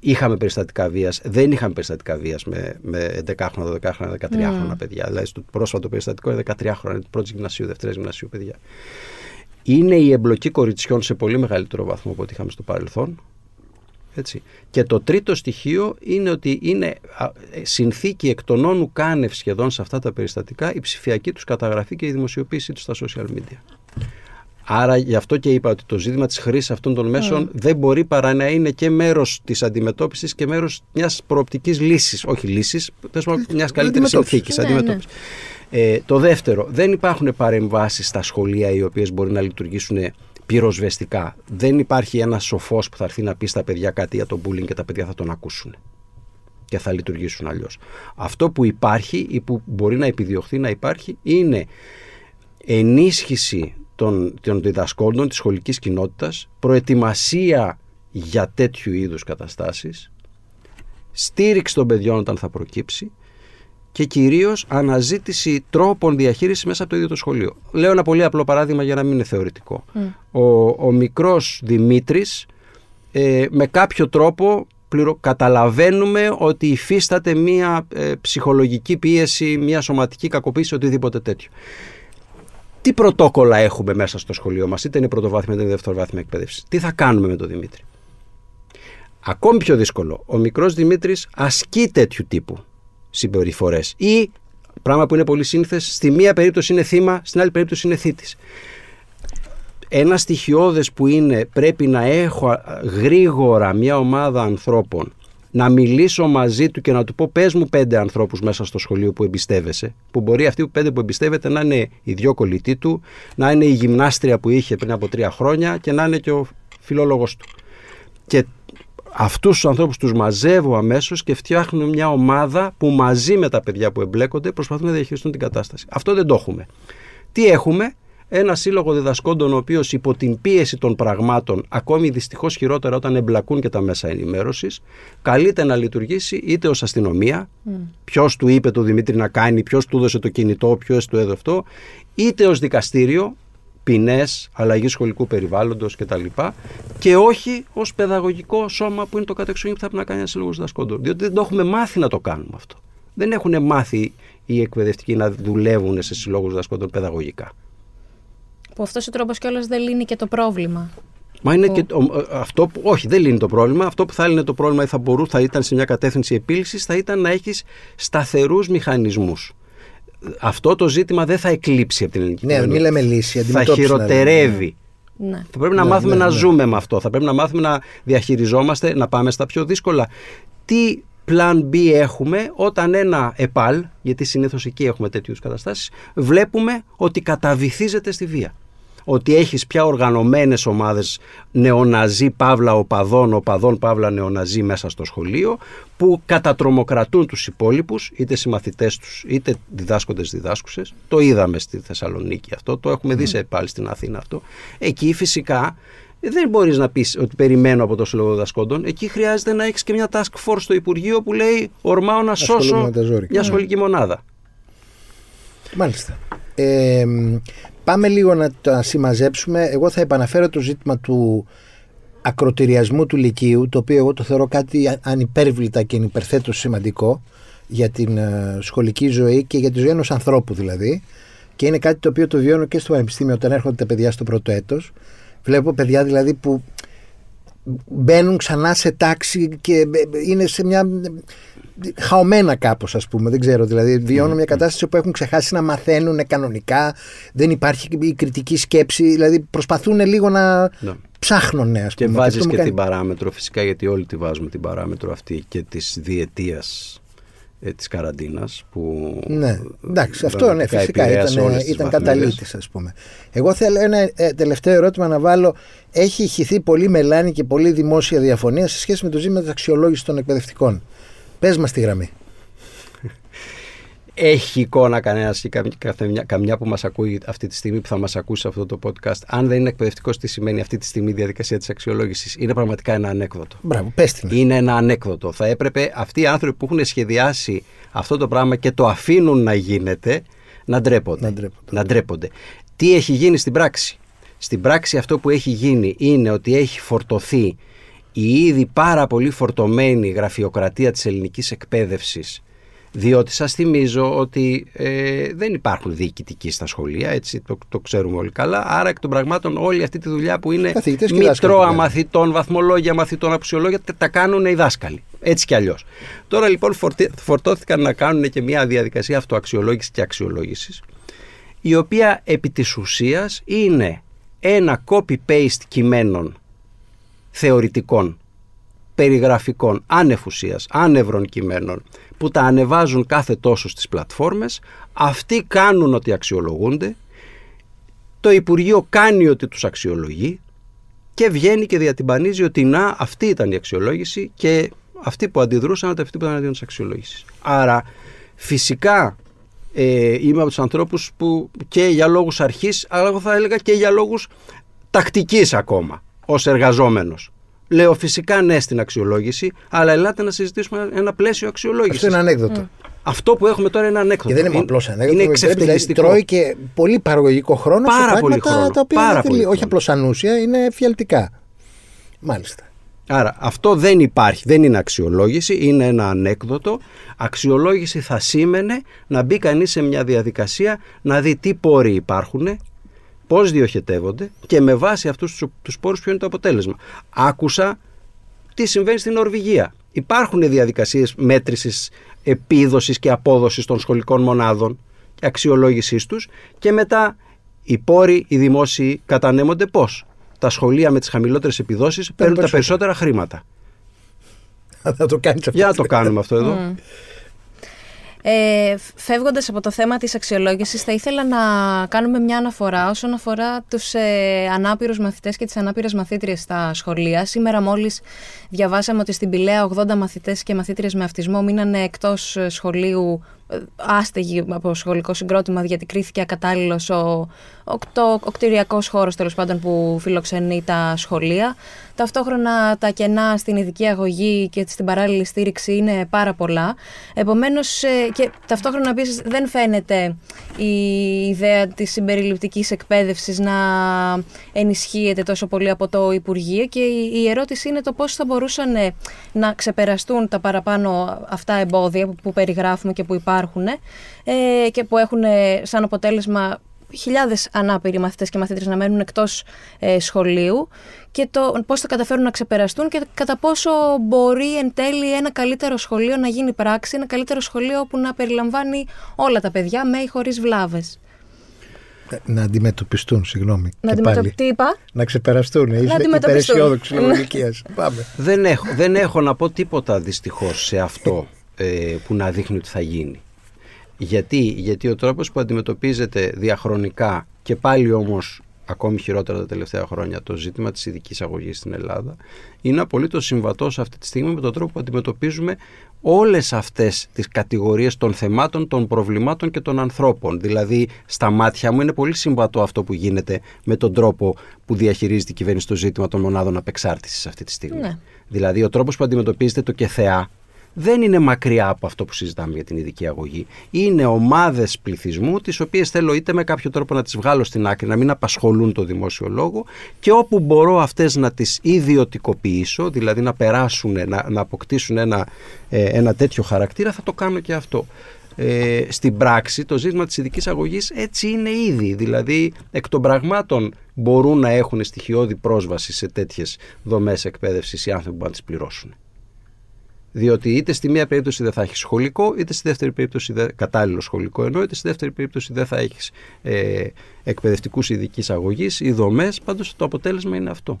Είχαμε περιστατικά βίας, δεν είχαμε περιστατικά βίας με, με 11χρονα, 12χρονα, 13χρονα παιδιά. Δηλαδή, στο πρόσφατο περιστατικό είναι 13χρονα, πρώτη γυμνασίου, δεύτερη γυμνασίου παιδιά. Είναι η εμπλοκή κοριτσιών σε πολύ μεγαλύτερο βαθμό από ό,τι είχαμε στο παρελθόν. Έτσι. Και το τρίτο στοιχείο είναι ότι είναι συνθήκη εκ των όνου κάνευ σχεδόν σε αυτά τα περιστατικά η ψηφιακή τους καταγραφή και η δημοσιοποίησή τους στα social media. Άρα γι' αυτό και είπα ότι το ζήτημα της χρήσης αυτών των μέσων mm. δεν μπορεί παρά να είναι και μέρος της αντιμετώπισης και μέρος μιας προοπτικής λύσης, όχι λύσης, μιας καλύτερης συνθήκης ναι, αντιμετώπισης. Ναι. Ε, το δεύτερο, δεν υπάρχουν παρεμβάσεις στα σχολεία οι οποίες μπορεί να λειτουργήσουν πυροσβεστικά. Δεν υπάρχει ένας σοφός που θα έρθει να πει στα παιδιά κάτι για το bullying και τα παιδιά θα τον ακούσουν και θα λειτουργήσουν αλλιώς. Αυτό που υπάρχει ή που μπορεί να επιδιωχθεί να υπάρχει είναι ενίσχυση των, των διδασκόντων της σχολικής κοινότητας, προετοιμασία για τέτοιου είδους καταστάσεις, στήριξη των παιδιών όταν θα προκύψει και κυρίως αναζήτηση τρόπων διαχείρισης μέσα από το ίδιο το σχολείο. Λέω ένα πολύ απλό παράδειγμα για να μην είναι θεωρητικό. Mm. Ο, ο μικρός Δημήτρης ε, με κάποιο τρόπο πληρο... καταλαβαίνουμε ότι υφίσταται μία ε, ψυχολογική πίεση, μία σωματική κακοποίηση, οτιδήποτε τέτοιο. Τι πρωτόκολλα έχουμε μέσα στο σχολείο μας, είτε είναι πρωτοβάθμια είτε είναι δευτεροβάθμια εκπαίδευσης; Τι θα κάνουμε με τον Δημήτρη; Ακόμη πιο δύσκολο, ο μικρός Δημήτρης ασκεί τέτοιου τύπου συμπεριφορές. Ή, πράγμα που είναι πολύ σύνηθε, στη μία περίπτωση είναι θύμα, στην άλλη περίπτωση είναι θήτης. Ένα στοιχειώδες που είναι πρέπει να έχω γρήγορα μια ομάδα ανθρώπων να μιλήσω μαζί του και να του πω πες μου πέντε ανθρώπους μέσα στο σχολείο που εμπιστεύεσαι που μπορεί αυτοί που πέντε που εμπιστεύεται να είναι οι δυο κολλητοί του να είναι η γυμνάστρια που είχε πριν από τρία χρόνια και να είναι και ο φιλόλογος του και αυτούς τους ανθρώπους τους μαζεύω αμέσως και φτιάχνουν μια ομάδα που μαζί με τα παιδιά που εμπλέκονται προσπαθούν να διαχειριστούν την κατάσταση. Αυτό δεν το έχουμε. Τι έχουμε, ένα σύλλογο διδασκόντων ο οποίος υπό την πίεση των πραγμάτων, ακόμη δυστυχώς χειρότερα όταν εμπλακούν και τα μέσα ενημέρωσης, καλείται να λειτουργήσει είτε ως αστυνομία, mm. ποιος του είπε το Δημήτρη να κάνει, ποιος του έδωσε το κινητό, ποιος του έδωσε αυτό, είτε ως δικαστήριο, ποινές, αλλαγή σχολικού περιβάλλοντος κτλ. Και όχι ως παιδαγωγικό σώμα που είναι το κατεξοχήν που θα πρέπει να κάνει ένα σύλλογο διδασκόντων. Διότι δεν το έχουμε μάθει να το κάνουμε αυτό. Δεν έχουν μάθει οι εκπαιδευτικοί να δουλεύουν σε συλλόγους διδασκόντων παιδαγωγικά. Που αυτός ο τρόπος κιόλας δεν λύνει και το πρόβλημα. Μα είναι και αυτό που, όχι, δεν λύνει το πρόβλημα. Αυτό που θα λύνει το πρόβλημα ή θα μπορούσε, θα ήταν σε μια κατεύθυνση επίλυσης, θα ήταν να έχεις σταθερούς μηχανισμούς αυτό το ζήτημα δεν θα εκλείψει από την ελληνική ναι, κοινωνία. Ναι, μην λέμε λύση, Θα χειροτερεύει. Ναι. Θα πρέπει να ναι, μάθουμε ναι, να ναι. ζούμε με αυτό. Θα πρέπει να μάθουμε να διαχειριζόμαστε, να πάμε στα πιο δύσκολα. Τι plan B έχουμε όταν ένα ΕΠΑΛ, γιατί συνήθως εκεί έχουμε τέτοιους καταστάσεις, βλέπουμε ότι καταβυθίζεται στη βία. Ότι έχεις πια οργανωμένες ομάδες νεοναζί παύλα οπαδών, οπαδών παύλα νεοναζί μέσα στο σχολείο που κατατρομοκρατούν τους υπόλοιπους, είτε συμμαθητές τους, είτε διδάσκοντες διδάσκουσες. Το είδαμε στη Θεσσαλονίκη αυτό, το έχουμε δει σε, πάλι στην Αθήνα αυτό. Εκεί φυσικά δεν μπορείς να πεις ότι περιμένω από το Σύλλογο Δασκόντων. Εκεί χρειάζεται να έχεις και μια task force στο Υπουργείο που λέει Ορμάω να σώσω μια σχολική μονάδα. Μάλιστα. Ε, πάμε λίγο να τα συμμαζέψουμε. Εγώ θα επαναφέρω το ζήτημα του ακροτηριασμού του Λυκείου, το οποίο εγώ το θεωρώ κάτι ανυπέρβλητα και ανυπερθέτω σημαντικό για την ε, σχολική ζωή και για τη ζωή ενός ανθρώπου δηλαδή. Και είναι κάτι το οποίο το βιώνω και στο Πανεπιστήμιο όταν έρχονται τα παιδιά στο πρώτο έτος. Βλέπω παιδιά δηλαδή που μπαίνουν ξανά σε τάξη και είναι σε μια χαωμένα κάπως, ας πούμε. Δεν ξέρω. Δηλαδή, βιώνω μια κατάσταση όπου έχουν ξεχάσει να μαθαίνουν κανονικά. Δεν υπάρχει η κριτική σκέψη. Δηλαδή, προσπαθούν λίγο να ναι. ψάχνουν, ας πούμε. Και βάζει και, και την παράμετρο, φυσικά, γιατί όλοι τη βάζουμε την παράμετρο αυτή και της διετίας ε, της καραντίνας που ναι, εντάξει, αυτό ναι, φυσικά ήταν, ήταν καταλήτης ας πούμε. Εγώ θέλω ένα ε, τελευταίο ερώτημα να βάλω έχει ηχηθεί πολύ μελάνη και πολύ δημόσια διαφωνία σε σχέση με το ζήτημα της αξιολόγησης των εκπαιδευτικών. Πες μας τη γραμμή έχει εικόνα κανένας ή καμιά, καμιά που μας ακούει αυτή τη στιγμή, που θα μας ακούσει αυτό το podcast, αν δεν είναι εκπαιδευτικός, τι σημαίνει αυτή τη στιγμή η διαδικασία της αξιολόγησης; Είναι πραγματικά ένα ανέκδοτο. Μπράβο, πες την. Είναι ένα ανέκδοτο. Θα έπρεπε αυτοί οι άνθρωποι που έχουν σχεδιάσει αυτό το πράγμα και το αφήνουν να γίνεται, να ντρέπονται. Να ντρέπονται. Να ντρέπονται. Τι έχει γίνει στην πράξη; Στην πράξη αυτό που έχει γίνει είναι ότι έχει φορτωθεί η ήδη πάρα πολύ φορτωμένη γραφειοκρατία της ελληνικής εκπαίδευσης διότι σας θυμίζω ότι ε, δεν υπάρχουν διοικητικοί στα σχολεία, έτσι το, το ξέρουμε όλοι καλά. Άρα εκ των πραγμάτων όλη αυτή τη δουλειά που είναι μητρώα μαθητών, βαθμολόγια μαθητών, απουσιολόγια, τα κάνουν οι δάσκαλοι. Έτσι κι αλλιώς. Τώρα λοιπόν φορτώθηκαν να κάνουν και μια διαδικασία αυτοαξιολόγησης και αξιολόγησης, η οποία επί της ουσίας είναι ένα copy-paste κειμένων θεωρητικών, περιγραφικών, ανεφουσίας, άνευρων κειμένων, που τα ανεβάζουν κάθε τόσο στις πλατφόρμες, αυτοί κάνουν ότι αξιολογούνται, το Υπουργείο κάνει ότι τους αξιολογεί και βγαίνει και διατυμπανίζει ότι να αυτή ήταν η αξιολόγηση και αυτοί που αντιδρούσαν ήταν αυτοί που ήταν αντίον της αξιολόγησης. Άρα φυσικά ε, είμαι από τους ανθρώπους που και για λόγους αρχής, αλλά εγώ θα έλεγα και για λόγους τακτικής ακόμα, ως εργαζόμενος. Λέω φυσικά ναι στην αξιολόγηση, αλλά ελάτε να συζητήσουμε ένα πλαίσιο αξιολόγησης. Αυτό είναι ανέκδοτο. Αυτό που έχουμε τώρα είναι ανέκδοτο. Και δεν είναι απλώ ανέκδοτο. Είναι εξευτελιστικό. Δηλαδή, τρώει και πολύ παραγωγικό χρόνο πάρα σε πολύ χρόνο. τα οποία πάρα είναι πολύ όχι απλώς ανούσια, είναι φιαλτικά. Μάλιστα. Άρα αυτό δεν υπάρχει, δεν είναι αξιολόγηση, είναι ένα ανέκδοτο. Αξιολόγηση θα σήμαινε να μπει κανείς σε μια διαδικασία να δει τι πόροι υπάρχουν, πώς διοχετεύονται και με βάση αυτούς τους πόρους ποιο είναι το αποτέλεσμα. Άκουσα τι συμβαίνει στην Νορβηγία. Υπάρχουν διαδικασίες μέτρησης επίδοσης και απόδοσης των σχολικών μονάδων και αξιολόγησής τους και μετά οι πόροι, οι δημόσιοι κατανέμονται πώς. Τα σχολεία με τις χαμηλότερες επιδόσεις παίρνουν τα περισσότερα χρήματα. Θα το κάνεις αυτό. Για να το κάνουμε αυτό εδώ. Ε, φεύγοντας από το θέμα της αξιολόγησης θα ήθελα να κάνουμε μια αναφορά όσον αφορά τους ε, ανάπηρους μαθητές και τις ανάπηρες μαθήτριες στα σχολεία. Σήμερα μόλις διαβάσαμε ότι στην Πηλαία 80 μαθητές και μαθήτριες με αυτισμό μείνανε εκτός ε, σχολείου ε, άστεγοι από σχολικό συγκρότημα γιατί κρίθηκε ακατάλληλος ο, ο, ο κτηριακός χώρος τέλος πάντων που φιλοξενεί τα σχολεία. Ταυτόχρονα τα κενά στην ειδική αγωγή και στην παράλληλη στήριξη είναι πάρα πολλά. Επομένως ε, και ταυτόχρονα επίσης δεν φαίνεται η ιδέα της συμπεριληπτικής εκπαίδευσης να ενισχύεται τόσο πολύ από το Υπουργείο και η ερώτηση είναι το πώς θα μπορούσαν ε, να ξεπεραστούν τα παραπάνω αυτά εμπόδια που περιγράφουμε και που υπάρχουν ε, και που έχουν σαν αποτέλεσμα χιλιάδες ανάπηροι μαθητές και μαθήτρες να μένουν εκτός σχολείου και το πώς θα καταφέρουν να ξεπεραστούν και κατά πόσο μπορεί εν τέλει ένα καλύτερο σχολείο να γίνει πράξη, ένα καλύτερο σχολείο που να περιλαμβάνει όλα τα παιδιά με ή χωρίς βλάβες. Ε, να αντιμετωπιστούν, συγγνώμη. Να αντιμετωπιστούν, τι είπα; Να ξεπεραστούν. Είσαι υπεραισιόδοξη ηλικία. Πάμε. Δεν έχω, δεν έχω να πω τίποτα δυστυχώς σε αυτό ε, που να δείχνει ότι θα γίνει. Γιατί, γιατί ο τρόπος που αντιμετωπίζεται διαχρονικά και πάλι όμως ακόμη χειρότερα τα τελευταία χρόνια το ζήτημα της ειδικής αγωγής στην Ελλάδα είναι απολύτως συμβατός αυτή τη στιγμή με τον τρόπο που αντιμετωπίζουμε όλες αυτές τις κατηγορίες των θεμάτων, των προβλημάτων και των ανθρώπων. Δηλαδή στα μάτια μου είναι πολύ συμβατό αυτό που γίνεται με τον τρόπο που διαχειρίζεται η κυβέρνηση το ζήτημα των μονάδων απεξάρτησης αυτή τη στιγμή. Ναι. Δηλαδή ο τρόπος που αντιμετωπίζεται το ΚΕΘΕΑ δεν είναι μακριά από αυτό που συζητάμε για την ειδική αγωγή. Είναι ομάδες πληθυσμού, τις οποίες θέλω είτε με κάποιο τρόπο να τις βγάλω στην άκρη, να μην απασχολούν το δημόσιο λόγο και όπου μπορώ αυτές να τις ιδιωτικοποιήσω, δηλαδή να περάσουν, να, να αποκτήσουν ένα, ε, ένα τέτοιο χαρακτήρα, θα το κάνω και αυτό. Ε, στην πράξη το ζήτημα της ειδικής αγωγής έτσι είναι ήδη δηλαδή εκ των πραγμάτων μπορούν να έχουν στοιχειώδη πρόσβαση σε τέτοιες δομές εκπαίδευσης οι άνθρωποι που να τις πληρώσουν. Διότι είτε στη μία περίπτωση δεν θα έχεις σχολικό, είτε στη δεύτερη περίπτωση δεν, κατάλληλο σχολικό ενώ, είτε στη δεύτερη περίπτωση δεν θα έχεις ε, εκπαιδευτικούς ειδικής αγωγής ή δομές. Πάντως το αποτέλεσμα είναι αυτό.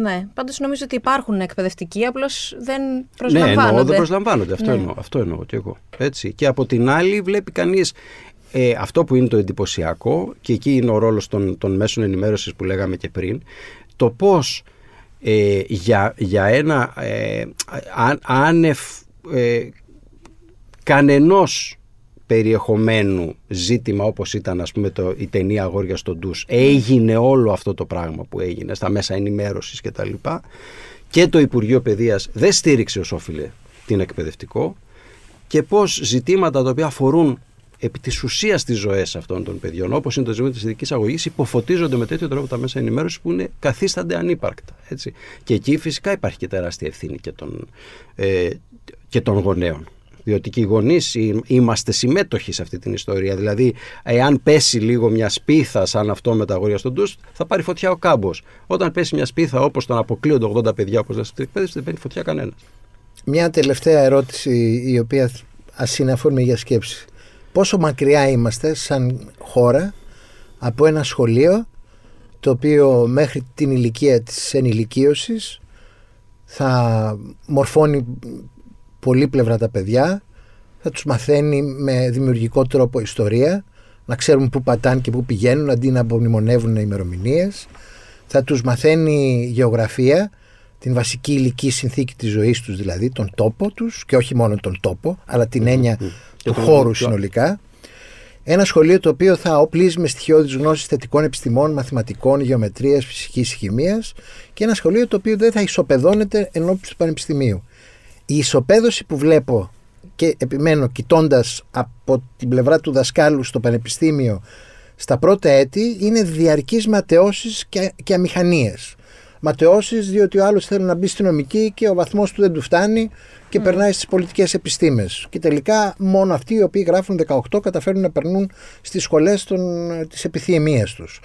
Ναι, πάντως νομίζω ότι υπάρχουν εκπαιδευτικοί, απλώς δεν Ναι, προσλαμβάνονται. εννοώ, δεν προσλαμβάνονται. Αυτό, Ναι. εννοώ, αυτό εννοώ και εγώ. Έτσι. Και από την άλλη βλέπει κανείς ε, αυτό που είναι το εντυπωσιακό και εκεί είναι ο ρόλος των, των μέσων ενημέρωσης που λέγαμε και πριν το πώς ε, για, για ένα ε, αν, άνευ ε, κανενός περιεχομένου ζήτημα όπως ήταν ας πούμε το, η ταινία Αγόρια στον Ντους έγινε όλο αυτό το πράγμα που έγινε στα μέσα ενημέρωσης και τα λοιπά. Και το Υπουργείο Παιδείας δεν στήριξε ως όφιλε την εκπαιδευτικό. Και πώς ζητήματα τα οποία αφορούν επί της ουσίας τις ζωές αυτών των παιδιών όπως είναι το ζήτημα της ειδικής αγωγής υποφωτίζονται με τέτοιο τρόπο τα μέσα ενημέρωσης που είναι, καθίστανται ανύπαρκτα. Έτσι. Και εκεί φυσικά υπάρχει και τεράστια ευθύνη και των, ε, και των γονέων. Διότι και οι γονείς είμαστε συμμέτοχοι σε αυτή την ιστορία. Δηλαδή, εάν πέσει λίγο μια σπίθα σαν αυτό με τα αγόρια στον ντους, θα πάρει φωτιά ο κάμπος. Όταν πέσει μια σπίθα όπως τον αποκλείονται 80 παιδιά, όπως λέει στην εκπαίδευση, δεν παίρνει φωτιά κανένας. Μια τελευταία ερώτηση η οποία ας είναι αφορμή για σκέψη. Πόσο μακριά είμαστε σαν χώρα από ένα σχολείο το οποίο μέχρι την ηλικία της ενηλικίωσης θα μορφώνει πολύπλευρα τα παιδιά, θα τους μαθαίνει με δημιουργικό τρόπο ιστορία, να ξέρουν πού πατάνε και πού πηγαίνουν αντί να απομνημονεύουν ημερομηνίες. Θα τους μαθαίνει γεωγραφία, την βασική υλική συνθήκη της ζωής τους δηλαδή, τον τόπο τους και όχι μόνο τον τόπο, αλλά την έννοια του τον- χώρου το- συνολικά. Ένα σχολείο το οποίο θα οπλίζει με στοιχειώδεις γνώσεις θετικών επιστημών, μαθηματικών, γεωμετρίας, φυσικής, χημίας και ένα σχολείο το οποίο δεν θα ισοπεδώνεται ενώπιση του πανεπιστημίου. Η ισοπαίδωση που βλέπω και επιμένω κοιτώντας από την πλευρά του δασκάλου στο πανεπιστήμιο στα πρώτα έτη είναι διαρκείς ματαιώσεις και, και αμηχανίες. Ματαιώσεις διότι ο άλλος θέλει να μπει στη νομική και ο βαθμός του δεν του φτάνει και περνάει στις πολιτικές επιστήμες. Και τελικά μόνο αυτοί οι οποίοι γράφουν 18 καταφέρνουν να περνούν στις σχολές των, της επιθυμίας τους.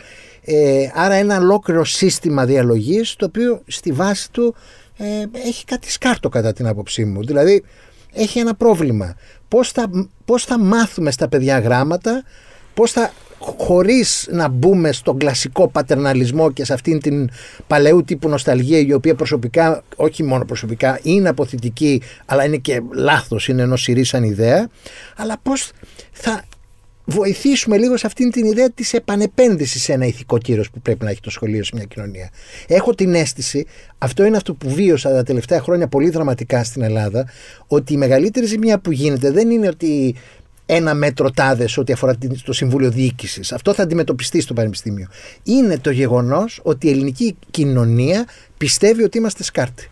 Ε, άρα ένα ολόκληρο σύστημα διαλογής το οποίο στη βάση του ε, έχει κάτι σκάρτο κατά την άποψή μου. Δηλαδή έχει ένα πρόβλημα. Πώς θα, πώς θα μάθουμε στα παιδιά γράμματα, πώς θα χωρίς να μπούμε στον κλασικό πατερναλισμό και σε αυτήν την παλαιού τύπου νοσταλγία η οποία προσωπικά, όχι μόνο προσωπικά, είναι αποθητική αλλά είναι και λάθος, είναι ενός σαν ιδέα αλλά πώς θα βοηθήσουμε λίγο σε αυτήν την ιδέα της επανεπένδυσης σε ένα ηθικό κύρος που πρέπει να έχει το σχολείο σε μια κοινωνία. Έχω την αίσθηση, αυτό είναι αυτό που βίωσα τα τελευταία χρόνια πολύ δραματικά στην Ελλάδα, ότι η μεγαλύτερη ζημιά που γίνεται δεν είναι ότι ένα μέτρο τάδες ό,τι αφορά την- το Συμβούλιο Διοίκησης. Αυτό θα αντιμετωπιστεί στο Πανεπιστήμιο. Είναι το γεγονός ότι η ελληνική κοινωνία πιστεύει ότι είμαστε σκάρτη.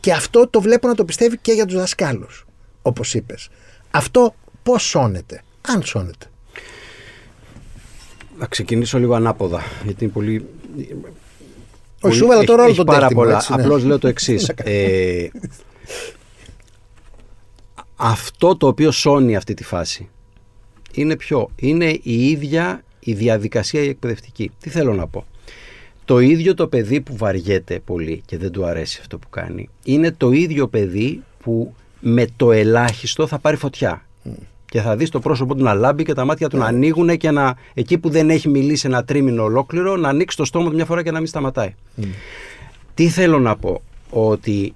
Και αυτό το βλέπω να το πιστεύει και για τους δασκάλους, όπως είπες. Αυτό πώς σώνεται, αν σώνεται. Να ξεκινήσω λίγο ανάποδα, γιατί είναι πολύ. Όχι, σου έβαλα τώρα όλο τον πάρα τέρτη μου, πολλά. έτσι, ναι. Απλώς λέω το εξής. ε, αυτό το οποίο σώνει αυτή τη φάση είναι ποιο; Είναι η ίδια η διαδικασία η εκπαιδευτική. Τι θέλω να πω; Το ίδιο το παιδί που βαριέται πολύ και δεν του αρέσει αυτό που κάνει είναι το ίδιο παιδί που με το ελάχιστο θα πάρει φωτιά. Και θα δεις το πρόσωπό του να λάμπει και τα μάτια του να ανοίγουν και να, εκεί που δεν έχει μιλήσει ένα τρίμηνο ολόκληρο να ανοίξει το στόμα του μια φορά και να μην σταματάει. Τι θέλω να πω, ότι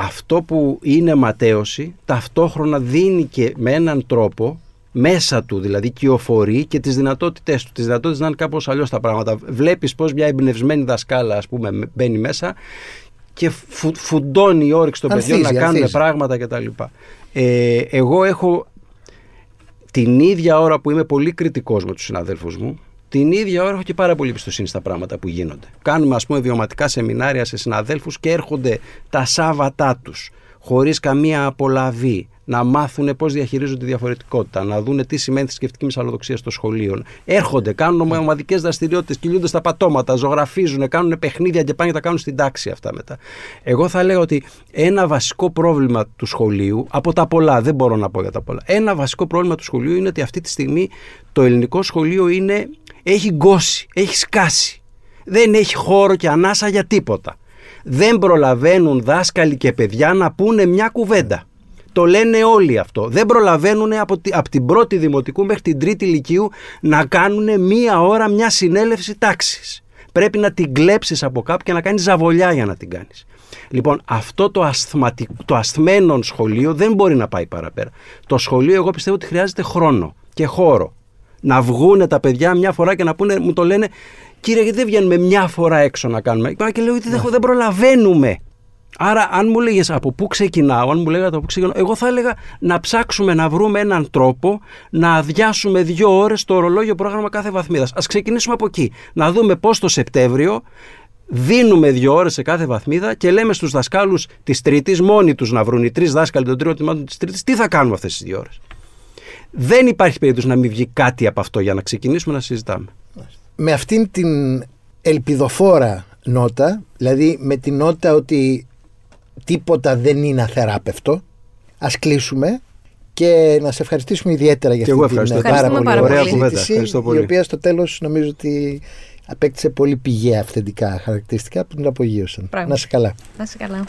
αυτό που είναι ματέωση ταυτόχρονα δίνει και με έναν τρόπο μέσα του, δηλαδή κυοφορεί και τις δυνατότητές του. Τις δυνατότητες να είναι κάπως αλλιώς τα πράγματα. Βλέπεις πώς μια εμπνευσμένη δασκάλα, ας πούμε, μπαίνει μέσα και φου, φουντώνει η όρεξη των παιδιών να κάνουν πράγματα κτλ. Ε, εγώ έχω την ίδια ώρα που είμαι πολύ κριτικός με τους συναδέλφους μου, την ίδια ώρα έχω και πάρα πολύ εμπιστοσύνη στα πράγματα που γίνονται. Κάνουμε, ας πούμε, βιωματικά σεμινάρια σε συναδέλφους και έρχονται τα Σάββατά τους χωρίς καμία απολαβή να μάθουν πώς διαχειρίζονται τη διαφορετικότητα, να δουν τι σημαίνει θρησκευτική μυσαλλοδοξία στο σχολείο. Έρχονται, κάνουν ομαδικές δραστηριότητες, κυλιούνται στα πατώματα, ζωγραφίζουν, κάνουν παιχνίδια και πάνε και τα κάνουν στην τάξη αυτά μετά. Εγώ θα λέγα ότι ένα βασικό πρόβλημα του σχολείου, από τα πολλά, δεν μπορώ να πω για τα πολλά, ένα βασικό πρόβλημα του σχολείου είναι ότι αυτή τη στιγμή το ελληνικό σχολείο είναι, έχει γκώσει, έχει σκάσει. Δεν έχει χώρο και ανάσα για τίποτα. Δεν προλαβαίνουν δάσκαλοι και παιδιά να πούνε μια κουβέντα. Το λένε όλοι αυτό. Δεν προλαβαίνουν από, από την πρώτη δημοτικού μέχρι την τρίτη ηλικίου να κάνουν μία ώρα μια συνέλευση τάξης. Πρέπει να την κλέψεις από κάπου και να κάνεις ζαβολιά για να την κάνεις. Λοιπόν, αυτό το, το ασθμένο σχολείο δεν μπορεί να πάει παραπέρα. Το σχολείο, εγώ πιστεύω ότι χρειάζεται χρόνο και χώρο. Να βγούνε τα παιδιά μια φορά και να πούνε, μου το λένε, κύριε, γιατί δεν βγαίνουμε μια φορά έξω να κάνουμε. Και λέω, ότι δεν προλαβαίνουμε. Άρα, αν μου λέγες από πού ξεκινάω, αν μου λέγατε από πού ξεκινάω, εγώ θα έλεγα να ψάξουμε να βρούμε έναν τρόπο να αδειάσουμε δύο ώρες το ορολόγιο πρόγραμμα κάθε βαθμίδας. Α ξεκινήσουμε από εκεί. Να δούμε πώς το Σεπτέμβριο δίνουμε δύο ώρες σε κάθε βαθμίδα και λέμε στους δασκάλους της Τρίτης, μόνοι τους να βρουν οι τρεις δάσκαλοι των τριών τμήματων της Τρίτης, τι θα κάνουμε αυτές τις δύο ώρες. Δεν υπάρχει περίπτωση να μην βγει κάτι από αυτό για να ξεκινήσουμε να συζητάμε. Με αυτήν την ελπιδοφόρα νότα, δηλαδή με την νότα ότι τίποτα δεν είναι αθεράπευτο. Α κλείσουμε και να σε ευχαριστήσουμε ιδιαίτερα για αυτή την πάρα πολύ ωραία κουβέντα. Η οποία στο τέλος νομίζω ότι απέκτησε πολύ πηγαία αυθεντικά χαρακτηριστικά που την απογείωσαν. Να σε καλά. Να σε καλά.